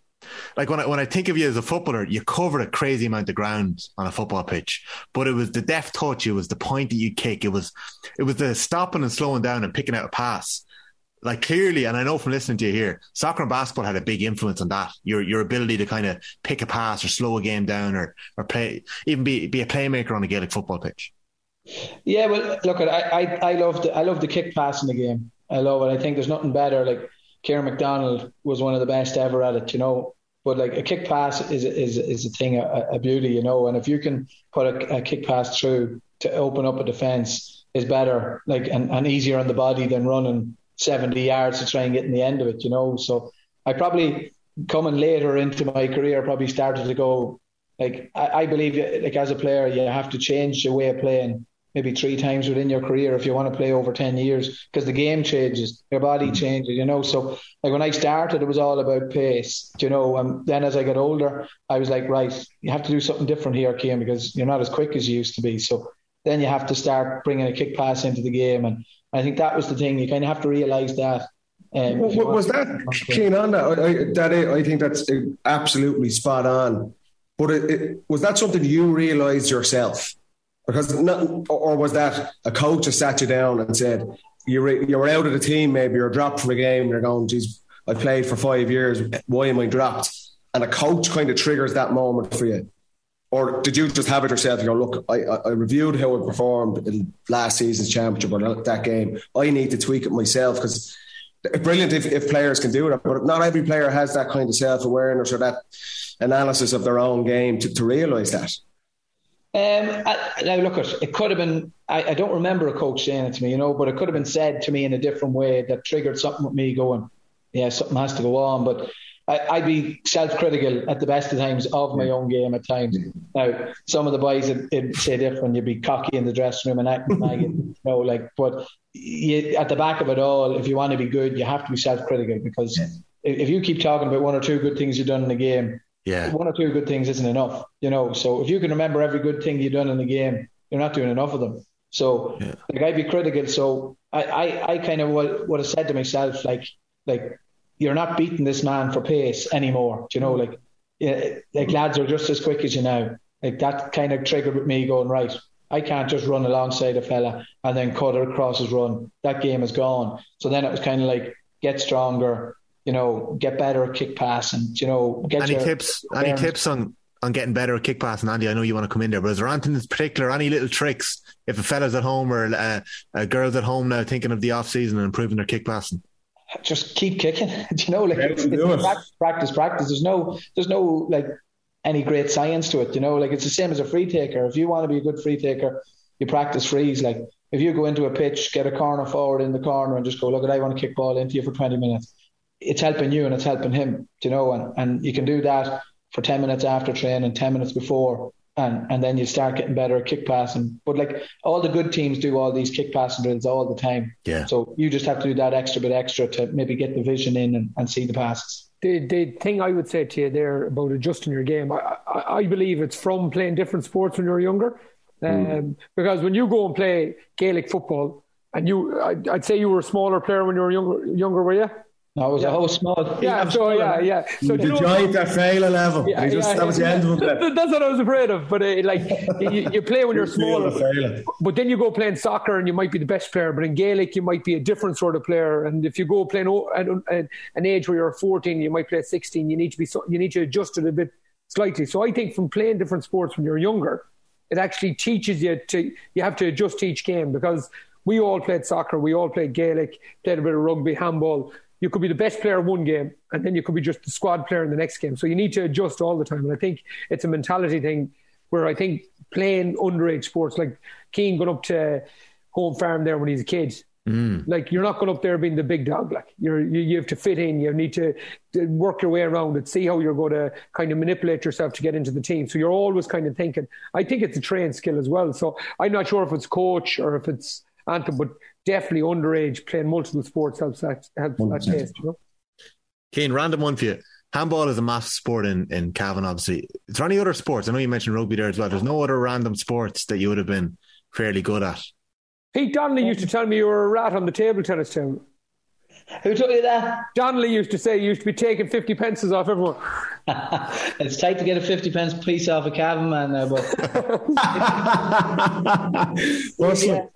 like when I when I think of you as a footballer, you covered a crazy amount of ground on a football pitch, but it was the deft touch, it was the point that you kick, it was it was the stopping and slowing down and picking out a pass. Like clearly, and I know from listening to you here, soccer and basketball had a big influence on that. Your your ability to kind of pick a pass or slow a game down or or play even be be a playmaker on a Gaelic football pitch. Yeah, well, look, I I, I love the I love the kick pass in the game. I love it. I think there's nothing better. Like Kieran McDonald was one of the best ever at it, you know. But like a kick pass is is is a thing, a, a beauty, you know. And if you can put a, a kick pass through to open up a defense, is better, like and, and easier on the body than running 70 yards to try and get in the end of it, you know. So I probably coming later into my career, probably started to go like I, I believe like as a player, you have to change your way of playing maybe three times within your career if you want to play over 10 years because the game changes, your body mm. changes, you know. So, like when I started, it was all about pace, you know. And then as I got older, I was like, right, you have to do something different here, Kim, because you're not as quick as you used to be. So then you have to start bringing a kick pass into the game. And I think that was the thing. You kind of have to realize that. Um, was that keen on that? I, that I think that's absolutely spot on. But it, it, was that something you realised yourself? Because not, or was that a coach that sat you down and said you were, you were out of the team, maybe you're dropped from a game, and you're going, "Geez, I played for five years. Why am I dropped?" And a coach kind of triggers that moment for you. Or did you just have it yourself? You go, look, I, I reviewed how I performed in last season's championship or that game. I need to tweak it myself because brilliant if, if players can do it, but not every player has that kind of self awareness or that analysis of their own game to, to realise that. Um, I, now look, at it could have been. I, I, don't remember a coach saying it to me, you know, but it could have been said to me in a different way that triggered something with me going, yeah, something has to go on. But I, would be self-critical at the best of times of my own game at times. Now, some of the boys would, say different. You'd be cocky in the dressing room and acting like it, [LAUGHS] you know, like. But you, at the back of it all, if you want to be good, you have to be self-critical because if you keep talking about one or two good things you've done in the game, yeah. One or two good things isn't enough, you know. So if you can remember every good thing you've done in the game, you're not doing enough of them. So yeah. like I'd be critical. So I, I, I kind of would, would have said to myself, like, like you're not beating this man for pace anymore. Do you know, like, yeah, like lads are just as quick as you now. Like that kind of triggered with me going right. I can't just run alongside a fella and then cut her across his run. That game is gone. So then it was kind of like get stronger, you know, get better at kick passing, you know, get any tips any tips on on getting better at kick passing, Andy? I know you want to come in there, but is there anything in particular, any little tricks if a fella's at home or uh, a girl's at home now thinking of the off season and improving their kick passing? Just keep kicking. [LAUGHS] Do you know, like it's, it's practice, practice, practice. There's no, there's no like any great science to it. You know, like it's the same as a free taker. If you want to be a good free taker, you practice frees. Like if you go into a pitch, get a corner forward in the corner, and just go, look, at I want to kick ball into you for 20 minutes it's helping you and it's helping him, you know, and, and you can do that for 10 minutes after training, 10 minutes before, and, and then you start getting better at kick passing. But like all the good teams do all these kick passing drills all the time. Yeah. So you just have to do that extra bit extra to maybe get the vision in and, and see the passes. The, the thing I would say to you there about adjusting your game, I, I, I believe it's from playing different sports when you're younger. Mm. Um, because when you go and play Gaelic football, and you, I'd, I'd say you were a smaller player when you were younger, younger were you? No, it was yeah. a whole small. Yeah, so yeah, yeah. So the giant at failure level. Yeah, just, yeah, that was the end of it. That's what I was afraid of. But uh, like, you, you, play when [LAUGHS] you're small, but then you go playing soccer and you might be the best player. But in Gaelic, you might be a different sort of player. And if you go playing at an age where you're 14, you might play at 16. You need to be you need to adjust it a bit slightly. So I think from playing different sports when you're younger, it actually teaches you to you have to adjust each game because we all played soccer, we all played Gaelic, played a bit of rugby, handball you could be the best player one game and then you could be just the squad player in the next game. So you need to adjust all the time. And I think it's a mentality thing where I think playing underage sports, like Cian going up to home farm there when he's a kid, mm. like you're not going up there being the big dog. Like you're, you, you have to fit in. You need to, to work your way around it, see how you're going to kind of manipulate yourself to get into the team. So you're always kind of thinking. I think it's a trained skill as well. So I'm not sure if it's coach or if it's Anthem, but definitely underage playing multiple sports helps that helps that taste. You know. Cian, random one for you. Handball is a massive sport in, in Cavan, obviously. Is there any other sports? I know you mentioned rugby there as well. There's no other random sports that you would have been fairly good at. Pete Donnelly used to tell me you were a rat on the table tennis team. Who told you that? Donnelly used to say you used to be taking 50 pences off everyone. [LAUGHS] it's tight to get a 50 pence piece off a Cavan man now, but. [LAUGHS] [LAUGHS] yeah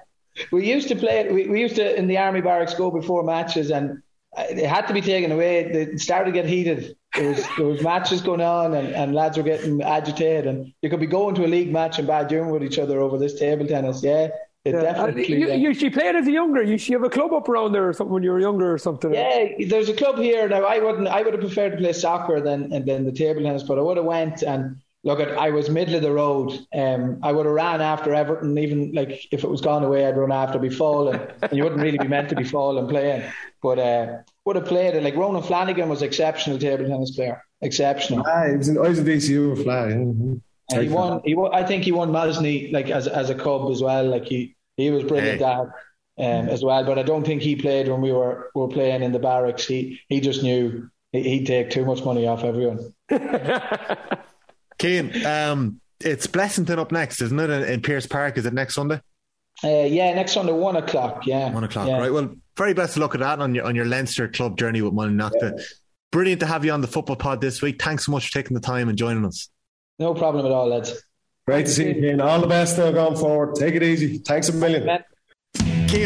we used to play. We, we used to in the army barracks go before matches, and uh, it had to be taken away. It started to get heated. There was there was matches going on, and, and lads were getting agitated, and you could be going to a league match and bad doing with each other over this table tennis. Yeah. It yeah. definitely. You, you, you played as a younger. You should have a club up around there or something when you were younger or something. Yeah, there's a club here now. I wouldn't. I would have preferred to play soccer than and then the table tennis, but I would have went and look at I was middle of the road. Um, I would have ran after Everton, even like if it was gone away, I'd run after, be falling. and you wouldn't really be meant to be falling playing, but uh, would have played it. Like Ronan Flanagan was exceptional table tennis player, exceptional. Ah, he was in, I was in DCU flag. And he won. He won. I think he won Mosney like as as a cub as well. Like he he was brilliant Hey. at um, as well. But I don't think he played when we were were playing in the barracks. He he just knew he- he'd take too much money off everyone. [LAUGHS] Cian, um, it's Blessington up next, isn't it? In, in Pearse Park, is it next Sunday? Uh, yeah, next Sunday one o'clock. Yeah, One o'clock, Yeah. right? Well, very best of luck at that on your on your Leinster club journey with Mullinalaghta. Brilliant to have you on the football pod this week. Thanks so much for taking the time and joining us. No problem at all, lads. Great to see you, Cian. All the best now going forward. Take it easy. Thanks a million.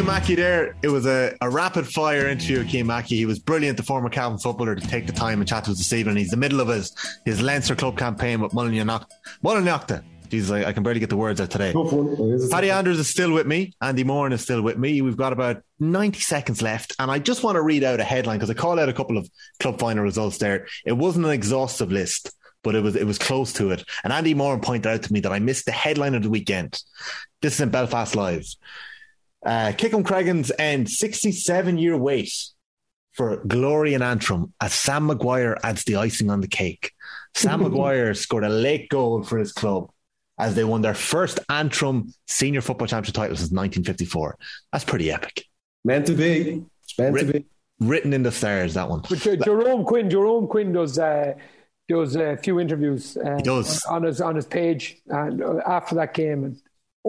Mackey there. It was a, a rapid fire interview with Mackey. He was brilliant, the former Cavan footballer, to take the time and chat to us this evening. He's in the middle of his, his Leinster club campaign with. Mullinalaghta. Jesus, I, I can barely get the words out today. Tough one. It is a Paddy Andrews is still with me. Andy Moran is still with me. We've got about 90 seconds left. And I just want to read out a headline because I called out a couple of club final results there. It wasn't an exhaustive list, but it was it was close to it. And Andy Moran pointed out to me that I missed the headline of the weekend. This is in Belfast Live. Uh, Kickham Craigan's end 67 year wait for glory in Antrim as Sam Maguire adds the icing on the cake. Sam [LAUGHS] Maguire scored a late goal for his club as they won their first Antrim senior football championship title since 1954. That's pretty epic. Meant to be. It's meant to be. Written in the stars, that one. But Jer- Jerome Quinn, Jerome Quinn does uh, does a few interviews uh, He does. on his on his page, and uh, after that game, and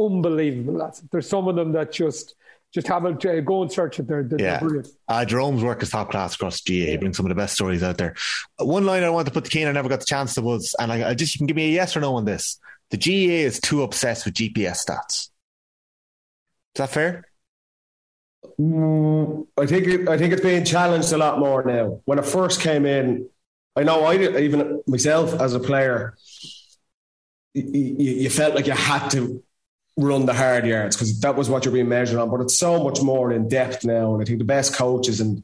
unbelievable. That's, there's some of them that just just haven't uh, go and search it. They're, they're Yeah. brilliant. Uh, Jerome's work is top class across GAA. He brings some of the best stories out there. Uh, One line I want to put to Cian, I never got the chance to was, and I, I just, you can give me a yes or no on this. The GAA is too obsessed with GPS stats. Is that fair? Mm, I think it, I think it's being challenged a lot more now. When it first came in, I know I did, even myself as a player, you, you, you felt like you had to run the hard yards because that was what you're being measured on. But it's so much more in depth now, and I think the best coaches and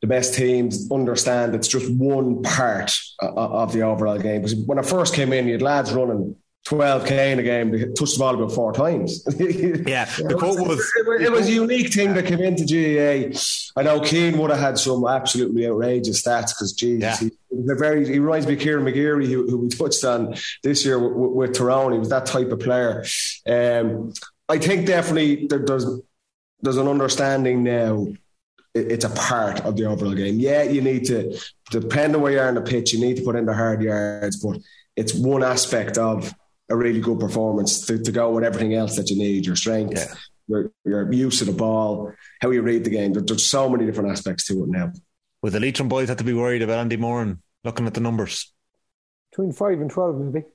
the best teams understand it's just one part of the overall game. Because when I first came in, you had lads running 12k in a game, they touched the ball about four times. [LAUGHS] Yeah. The quote was, It was, it was a unique thing that came into GAA. I know Cian would have had some absolutely outrageous stats because, Jesus, Yeah. he, very, he reminds me of Kieran McGeary, who, who we touched on this year with, with Tyrone. He was that type of player. Um, I think definitely there, there's, there's an understanding now. It's a part of the overall game. Yeah, you need to, depend on where you are on the pitch, you need to put in the hard yards, but it's one aspect of a really good performance to, to go with everything else that you need your strength, Yeah. your, your use of the ball, how you read the game. There, there's so many different aspects to it now. with the Leitrim boys had to be worried about Andy Moran looking at the numbers. Between five and twelve, maybe.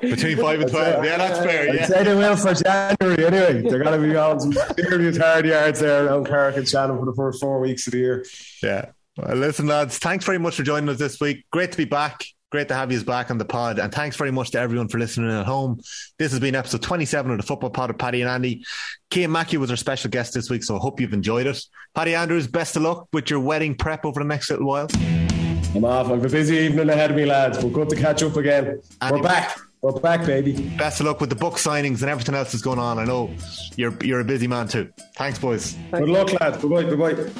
Between five and [LAUGHS] 12. Yeah, that's fair. I'd Yeah. say they will for January anyway. They're going to be going some [LAUGHS] serious hard yards there around Carrick-on-Shannon for the first four weeks of the year. Yeah. Well, listen, lads, thanks very much for joining us this week. Great to be back. Great to have you back on the pod. And thanks very much to everyone for listening at home. This has been episode 27 of the Football Pod of Paddy and Andy. Cian Mackey was our special guest this week, so I hope you've enjoyed it. Paddy Andrews, best of luck with your wedding prep over the next little while. I'm off. I have a busy evening ahead of me, lads, but good to catch up again. Andy- We're back. We're back, baby. Best of luck with the book signings and everything else that's going on. I know you're you're a busy man too. Thanks, boys. Good luck, lads. Bye bye. Bye bye.